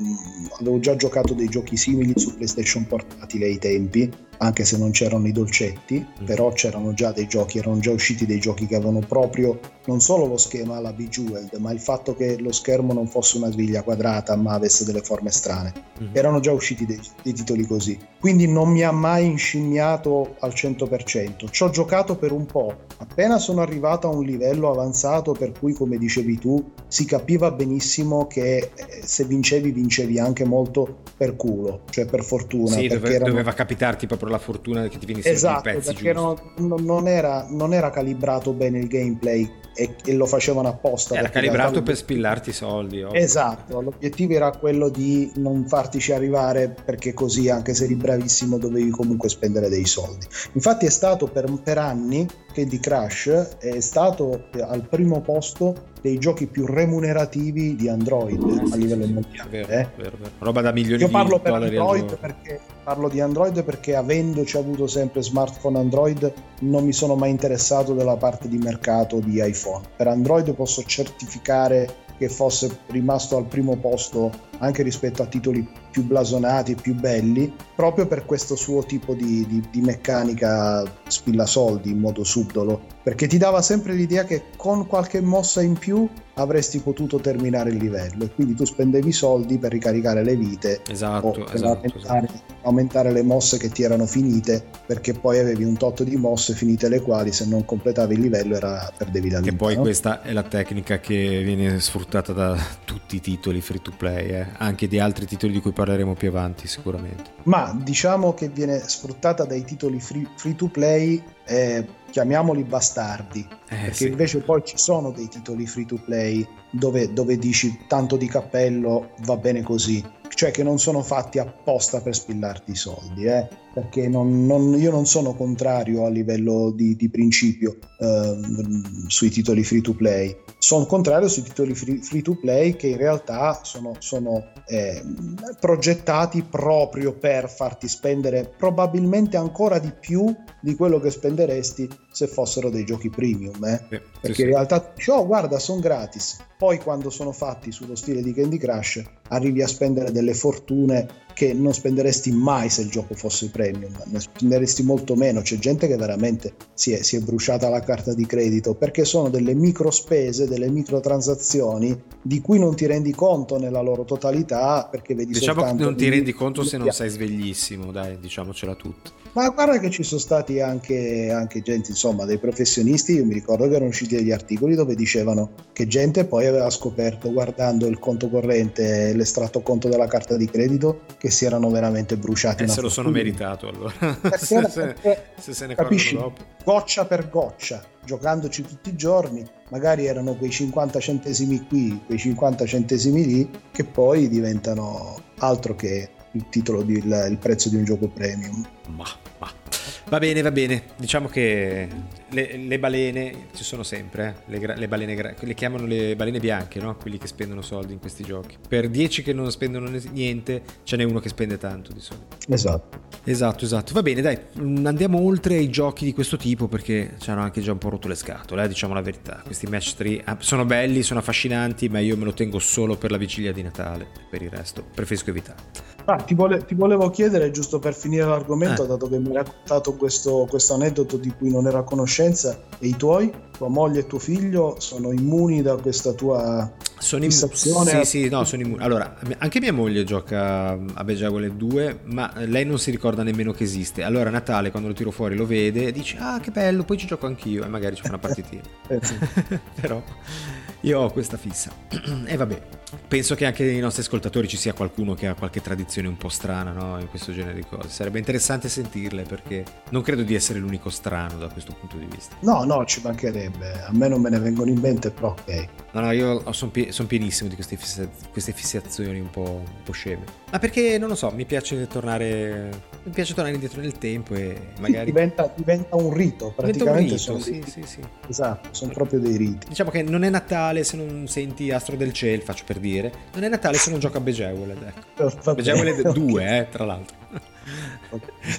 avevo già giocato dei giochi simili su PlayStation portatile ai tempi anche se non c'erano i dolcetti, mm. però c'erano già dei giochi, erano già usciti dei giochi che avevano proprio non solo lo schema alla Bejeweled, ma il fatto che lo schermo non fosse una sveglia quadrata ma avesse delle forme strane. Mm. Erano già usciti dei, dei, titoli così. Quindi non mi ha mai inscimmiato al 100%. Ci ho giocato per un po'. Appena sono arrivato a un livello avanzato per cui, come dicevi tu, si capiva benissimo che eh, se vincevi vincevi anche molto per culo, cioè per fortuna.
Sì, dove, erano... doveva capitarti proprio la fortuna che ti venissero
esatto,
i pezzi
perché non, non, era, non, era, calibrato bene il gameplay e, e lo facevano apposta.
Era calibrato per spillarti i soldi.
Ovvio. Esatto, l'obiettivo era quello di non fartici arrivare perché così, anche se eri bravissimo, dovevi comunque spendere dei soldi. Infatti è stato per, per anni che di Crash è stato al primo posto dei giochi più remunerativi di Android eh, a livello sì, mondiale. Vero,
eh? vero, vero. Roba da milioni Io
parlo per Android perché parlo di Android perché avendoci avuto sempre smartphone Android non mi sono mai interessato della parte di mercato di iPhone. Per Android posso certificare che fosse rimasto al primo posto anche rispetto a titoli più blasonati, più belli, proprio per questo suo tipo di, di, di meccanica spilla soldi in modo subdolo, perché ti dava sempre l'idea che con qualche mossa in più avresti potuto terminare il livello e quindi tu spendevi soldi per ricaricare le vite
esatto, o
per
esatto,
aumentare,
esatto.
aumentare, le mosse che ti erano finite perché poi avevi un tot di mosse finite le quali se non completavi il livello era, perdevi la vita.
Che poi no? questa è la tecnica che viene sfruttata da tutti i titoli free to play, eh? anche di altri titoli di cui parleremo più avanti sicuramente.
Ma diciamo che viene sfruttata dai titoli free, free to play eh, chiamiamoli bastardi, eh, perché sì. invece poi ci sono dei titoli free to play dove, dove, dici tanto di cappello va bene così, cioè che non sono fatti apposta per spillarti i soldi, eh? perché non, non, io non sono contrario a livello di, di principio eh, sui titoli free to play, sono contrario sui titoli free, free to play che in realtà sono, sono eh, progettati proprio per farti spendere probabilmente ancora di più di quello che spenderesti se fossero dei giochi premium, eh? Sì, perché sì, in realtà oh guarda sono gratis, poi quando sono fatti sullo stile di Candy Crush arrivi a spendere delle fortune che non spenderesti mai se il gioco fosse premium, ne spenderesti molto meno, c'è gente che veramente si è, si è bruciata la carta di credito perché sono delle micro spese, delle microtransazioni di cui non ti rendi conto nella loro totalità perché vedi
diciamo
soltanto...
che non ti rendi conto se non sei sveglissimo, dai, diciamocela tutta.
Ma guarda che ci sono stati anche, anche gente, insomma, dei professionisti, io mi ricordo che erano usciti degli articoli dove dicevano che gente poi aveva scoperto guardando il conto corrente, l'estratto conto della carta di credito, che si erano veramente bruciati.
E se lo sono meritato allora. se, se, se, se ne
capisci,
dopo.
Goccia per goccia, giocandoci tutti i giorni, magari erano quei 50 centesimi qui, quei 50 centesimi lì, che poi diventano altro che il titolo di, il, il prezzo di un gioco premium.
Ma, Va bene, va bene. Diciamo che le, le balene ci sono sempre. Eh? Le, le, balene, le chiamano le balene bianche, no? Quelli che spendono soldi in questi giochi. Per 10 che non spendono niente, ce n'è uno che spende tanto di solito.
Esatto.
Esatto, esatto. Va bene, dai, mm, andiamo oltre i giochi di questo tipo perché ci hanno anche già un po' rotto le scatole, eh, diciamo la verità. Questi match 3 ah, sono belli, sono affascinanti, ma io me lo tengo solo per la vigilia di Natale. Per il resto preferisco evitare.
Ah, ti, vole- ti, volevo chiedere, giusto per finire l'argomento, eh. dato che mi hai raccontato questo, questo, aneddoto di cui non ero a conoscenza, e i tuoi, tua moglie e tuo figlio, sono immuni da questa tua
sono immu- sì, sì, no, sono immuni. Allora, anche mia moglie gioca a Bejeweled 2, ma lei non si ricorda nemmeno che esiste. Allora, a Natale, quando lo tiro fuori, lo vede e dice, ah, che bello, poi ci gioco anch'io, e magari ci fa una partitina. eh. Però io ho questa fissa. e vabbè, penso che anche nei nostri ascoltatori ci sia qualcuno che ha qualche tradizione un po' strana no? in questo genere di cose. Sarebbe interessante sentirle perché non credo di essere l'unico strano da questo punto di vista.
No, no, ci mancherebbe. A me non me ne vengono in mente, però ok.
No, no, io sono pie- son pienissimo di queste, fissa- queste fissazioni un po', un po' sceme. Ma perché, non lo so, mi piace tornare, mi piace tornare indietro nel tempo e magari...
Diventa, diventa, un rito, praticamente. Diventa un rito,
sì, sì, sì.
Esatto, sono proprio dei riti.
Diciamo che non è Natale se non senti Astro del Ciel, faccio per dire. Non è Natale se non gioca a Bejeweled, ecco. Bejeweled 2, eh, tra l'altro.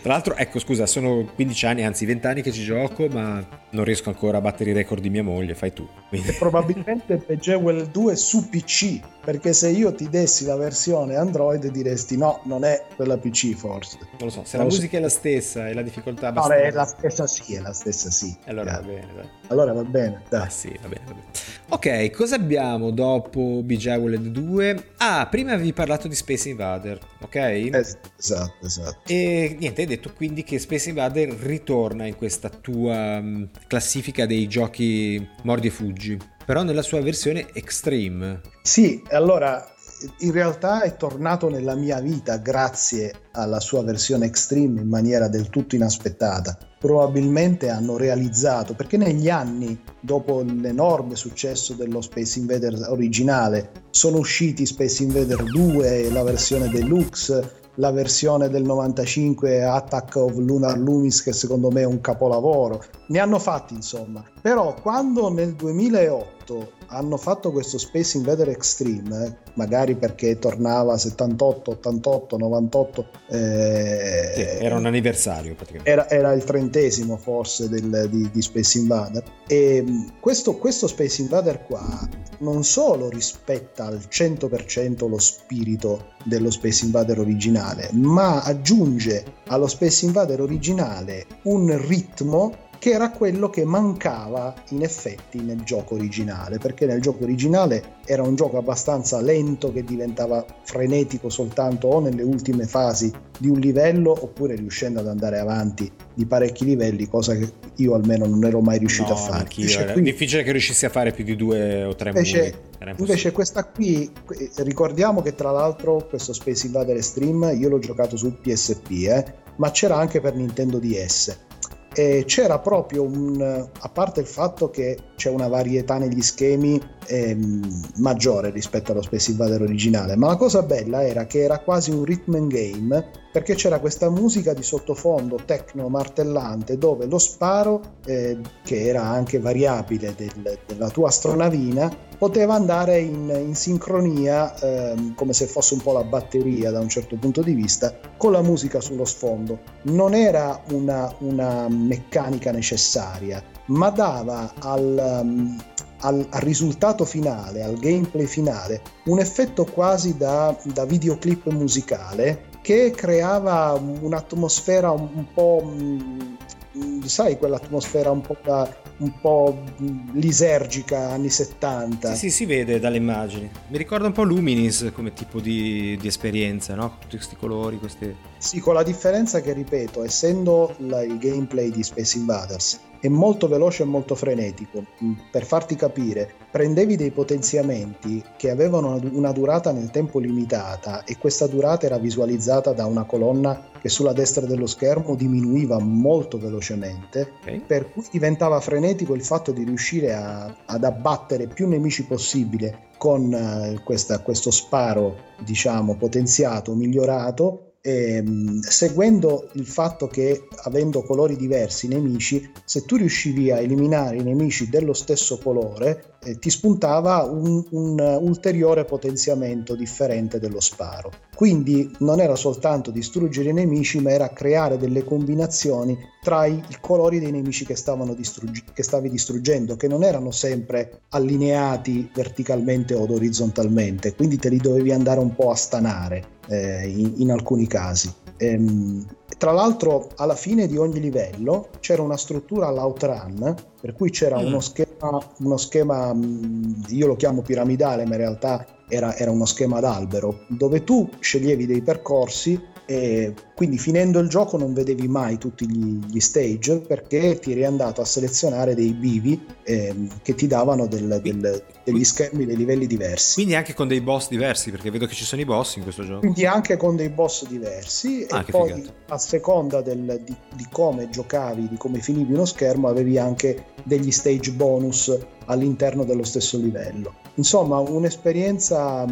Tra l'altro, ecco, scusa, sono 15 anni, anzi 20 anni che ci gioco, ma non riesco ancora a battere i record di mia moglie, fai tu.
Quindi... Probabilmente Bejeweled 2 su PC, perché se io ti dessi la versione Android diresti no, non è quella PC forse.
Non lo so, se non la musica so. è la stessa e la difficoltà
No, è la stessa sì, è la stessa sì.
Allora va bene, dai.
Allora va bene, dai.
Ah, sì, va bene, va bene. Ok, cosa abbiamo dopo Bejeweled 2? Ah, prima avevi parlato di Space Invader, ok?
esatto, esatto.
E niente, hai detto quindi che Space Invader ritorna in questa tua um, classifica dei giochi mordi e fuggi, però nella sua versione extreme.
Sì, allora in realtà è tornato nella mia vita grazie alla sua versione extreme in maniera del tutto inaspettata. Probabilmente hanno realizzato, perché negli anni, dopo l'enorme successo dello Space Invader originale, sono usciti Space Invader 2, la versione deluxe, la versione del 95 Attack of Lunar Loomis che secondo me è un capolavoro ne hanno fatti insomma però quando nel 2008 hanno fatto questo Space Invader Extreme magari perché tornava 78 88 98
eh, sì, era un anniversario praticamente.
era, era il trentesimo forse del, di, di, Space Invader. E questo, questo Space Invader qua non solo rispetta al 100% lo spirito dello Space Invader originale, ma aggiunge allo Space Invader originale un ritmo che era quello che mancava in effetti nel gioco originale, perché nel gioco originale era un gioco abbastanza lento che diventava frenetico soltanto o nelle ultime fasi di un livello oppure riuscendo ad andare avanti di parecchi livelli, cosa che io almeno non ero mai riuscito
no,
a fare.
Era quindi... difficile che riuscissi a fare più di due o tre
invece, invece questa qui, ricordiamo che tra l'altro questo Space Invader Extreme io l'ho giocato sul PSP, eh, ma c'era anche per Nintendo DS c'era proprio un, a parte il fatto che c'è una varietà negli schemi ehm, maggiore rispetto allo Space Invader originale, ma la cosa bella era che era quasi un rhythm and game perché c'era questa musica di sottofondo techno martellante dove lo sparo, eh, che era anche variabile del, della tua astronavina, poteva andare in, in sincronia, ehm, come se fosse un po' la batteria da un certo punto di vista, con la musica sullo sfondo. Non era una, una meccanica necessaria, ma dava al, um, al, risultato finale, al gameplay finale, un effetto quasi da, da videoclip musicale che creava un'atmosfera un, po', mm, sai, quell'atmosfera un po', da, un po' lisergica anni 70.
Sì, sì, si vede dalle immagini. Mi ricorda un po' Luminis come tipo di, di esperienza, no? Tutti questi colori, queste...
Sì, con la differenza che, ripeto, essendo la, il gameplay di Space Invaders è molto veloce e molto frenetico. Mm, per farti capire, prendevi dei potenziamenti che avevano una durata nel tempo limitata e questa durata era visualizzata da una colonna che sulla destra dello schermo diminuiva molto velocemente, okay. per cui diventava frenetico il fatto di riuscire a, ad abbattere più nemici possibile con uh, questa, questo sparo, diciamo, potenziato, migliorato ehm, seguendo il fatto che avendo colori diversi i nemici, se tu riuscivi a eliminare i nemici dello stesso colore, eh, ti spuntava un, un ulteriore potenziamento differente dello sparo. Quindi non era soltanto distruggere i nemici, ma era creare delle combinazioni tra i, i colori dei nemici che, distrugg- che stavi distruggendo, che non erano sempre allineati verticalmente o orizzontalmente, quindi te li dovevi andare un po' a stanare eh, in, in, alcuni casi. Ehm, tra l'altro alla fine di ogni livello c'era una struttura all'outrun, per cui c'era mm. uno schema, uno schema, mm, io lo chiamo piramidale, ma in realtà era, era uno schema d'albero, dove tu sceglievi dei percorsi e quindi finendo il gioco non vedevi mai tutti gli, gli stage perché ti eri andato a selezionare dei bivi eh, che ti davano del, del, degli schermi dei livelli diversi.
Quindi anche con dei boss diversi perché vedo che ci sono i boss in questo gioco.
Quindi anche con dei boss diversi ah, e poi figata. a seconda del, di, di come giocavi, di come finivi uno schermo avevi anche degli stage bonus all'interno dello stesso livello. Insomma, un'esperienza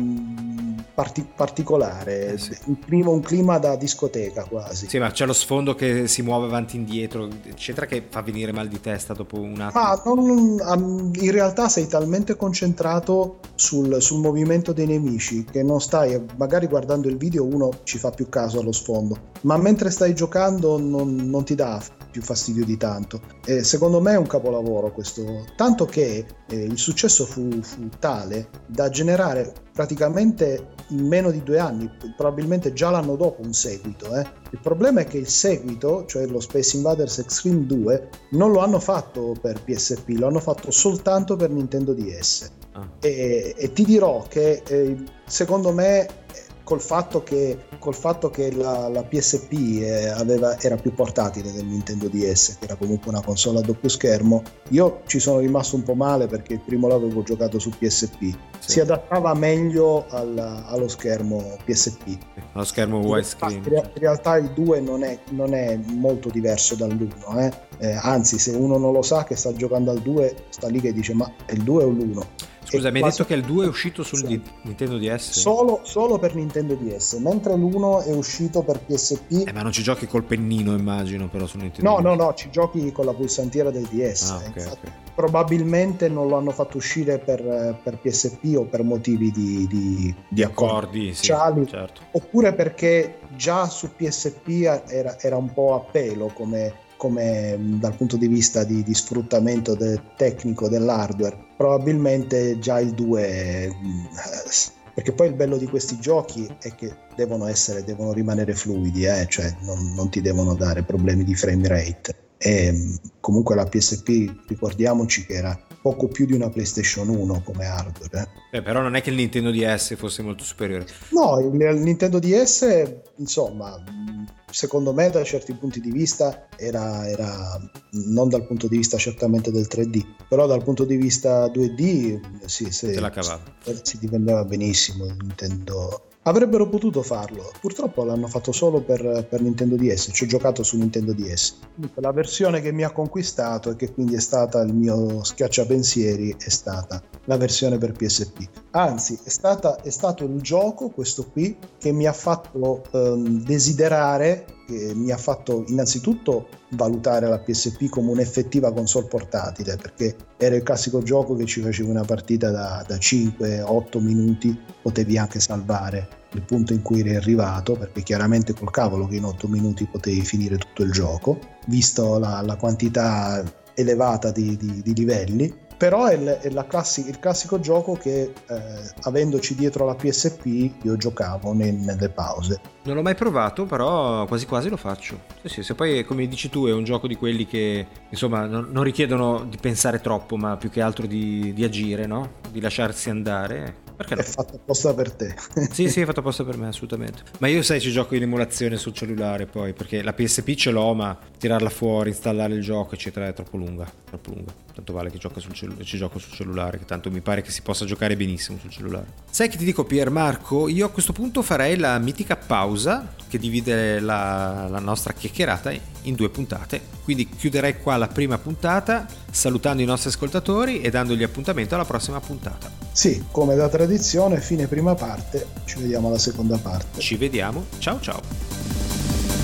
parti- particolare, eh sì. un, clima, un, clima, da discoteca quasi.
Sì, ma c'è lo sfondo che si muove avanti e indietro, eccetera, che fa venire mal di testa dopo un attimo.
Ah, non, in realtà sei talmente concentrato sul, sul, movimento dei nemici che non stai, magari guardando il video uno ci fa più caso allo sfondo, ma mentre stai giocando non, non ti dà più fastidio di tanto. E secondo me è un capolavoro questo, tanto che eh, il successo fu, fu tale da generare praticamente in meno di due anni, probabilmente già l'anno dopo un seguito. Eh. Il problema è che il seguito, cioè lo Space Invaders Extreme 2, non lo hanno fatto per PSP, lo hanno fatto soltanto per Nintendo DS. Ah. E, e, ti dirò che eh, secondo me col fatto che, col fatto che la, la PSP eh, aveva, era più portatile del Nintendo DS, che era comunque una console a doppio schermo, io ci sono rimasto un po' male perché il primo l'avevo giocato su PSP. Sì. Si adattava meglio al, allo schermo PSP.
Allo schermo widescreen.
In realtà il 2 non è, non è molto diverso dall'1, eh? Eh, anzi se uno non lo sa che sta giocando al 2 sta lì che dice ma è il 2 o l'1
Scusa, mi hai detto che il 2 è uscito sul sì. Nintendo DS?
Solo, solo, per Nintendo DS, mentre l'1 è uscito per PSP.
Eh, ma non ci giochi col pennino, immagino, però su Nintendo
No, DS. no, no, ci giochi con la pulsantiera del DS. Ah, okay, okay. Probabilmente non lo hanno fatto uscire per, per PSP o per motivi di, di, di accordi,
sociali, sì, certo.
oppure perché già su PSP era, era un po' a pelo come come dal punto di vista di, di sfruttamento del tecnico dell'hardware, probabilmente già il 2 perché poi il bello di questi giochi è che devono essere, devono rimanere fluidi, eh? cioè non, non, ti devono dare problemi di frame rate. E comunque la PSP, ricordiamoci che era poco più di una PlayStation 1 come hardware.
Eh. Eh, però non è che il Nintendo DS fosse molto superiore.
No, il, il Nintendo DS, insomma, secondo me da certi punti di vista era, era, non dal punto di vista certamente del 3D, però dal punto di vista 2D sì, se, si difendeva benissimo il Nintendo Avrebbero potuto farlo, purtroppo l'hanno fatto solo per, per, Nintendo DS, ci ho giocato su Nintendo DS. La versione che mi ha conquistato e che quindi è stata il mio schiacciapensieri è stata la versione per PSP. Anzi, è, stata, è stato il gioco, questo qui, che mi ha fatto um, desiderare che mi ha fatto innanzitutto valutare la PSP come un'effettiva console portatile, perché era il classico gioco che ci faceva una partita da, da 5-8 minuti, potevi anche salvare il punto in cui eri arrivato, perché chiaramente col cavolo che in 8 minuti potevi finire tutto il gioco, visto la, la quantità elevata di, di, di livelli però è, l- è classi- il classico gioco che eh, avendoci dietro la PSP io giocavo ne- nelle pause.
Non l'ho mai provato, però quasi quasi lo faccio. Sì, sì, se poi come dici tu è un gioco di quelli che insomma non, non richiedono di pensare troppo, ma più che altro di, di agire, no? Di lasciarsi andare.
Perché no? È fatto apposta per te.
sì, sì, è fatto apposta per me, assolutamente. Ma io sai, ci gioco in emulazione sul cellulare poi, perché la PSP ce l'ho, ma tirarla fuori, installare il gioco, eccetera, è troppo lunga. Troppo lunga. Tanto vale che cellu- ci gioco sul cellulare, che tanto mi pare che si possa giocare benissimo sul cellulare. Sai che ti dico, Pier Marco? Io a questo punto farei la mitica pausa pausa che divide la, la, nostra chiacchierata in due puntate. Quindi chiuderei qua la prima puntata salutando i nostri ascoltatori e dandogli appuntamento alla prossima puntata.
Sì, come da tradizione, fine prima parte, ci vediamo alla seconda parte.
Ci vediamo, ciao ciao.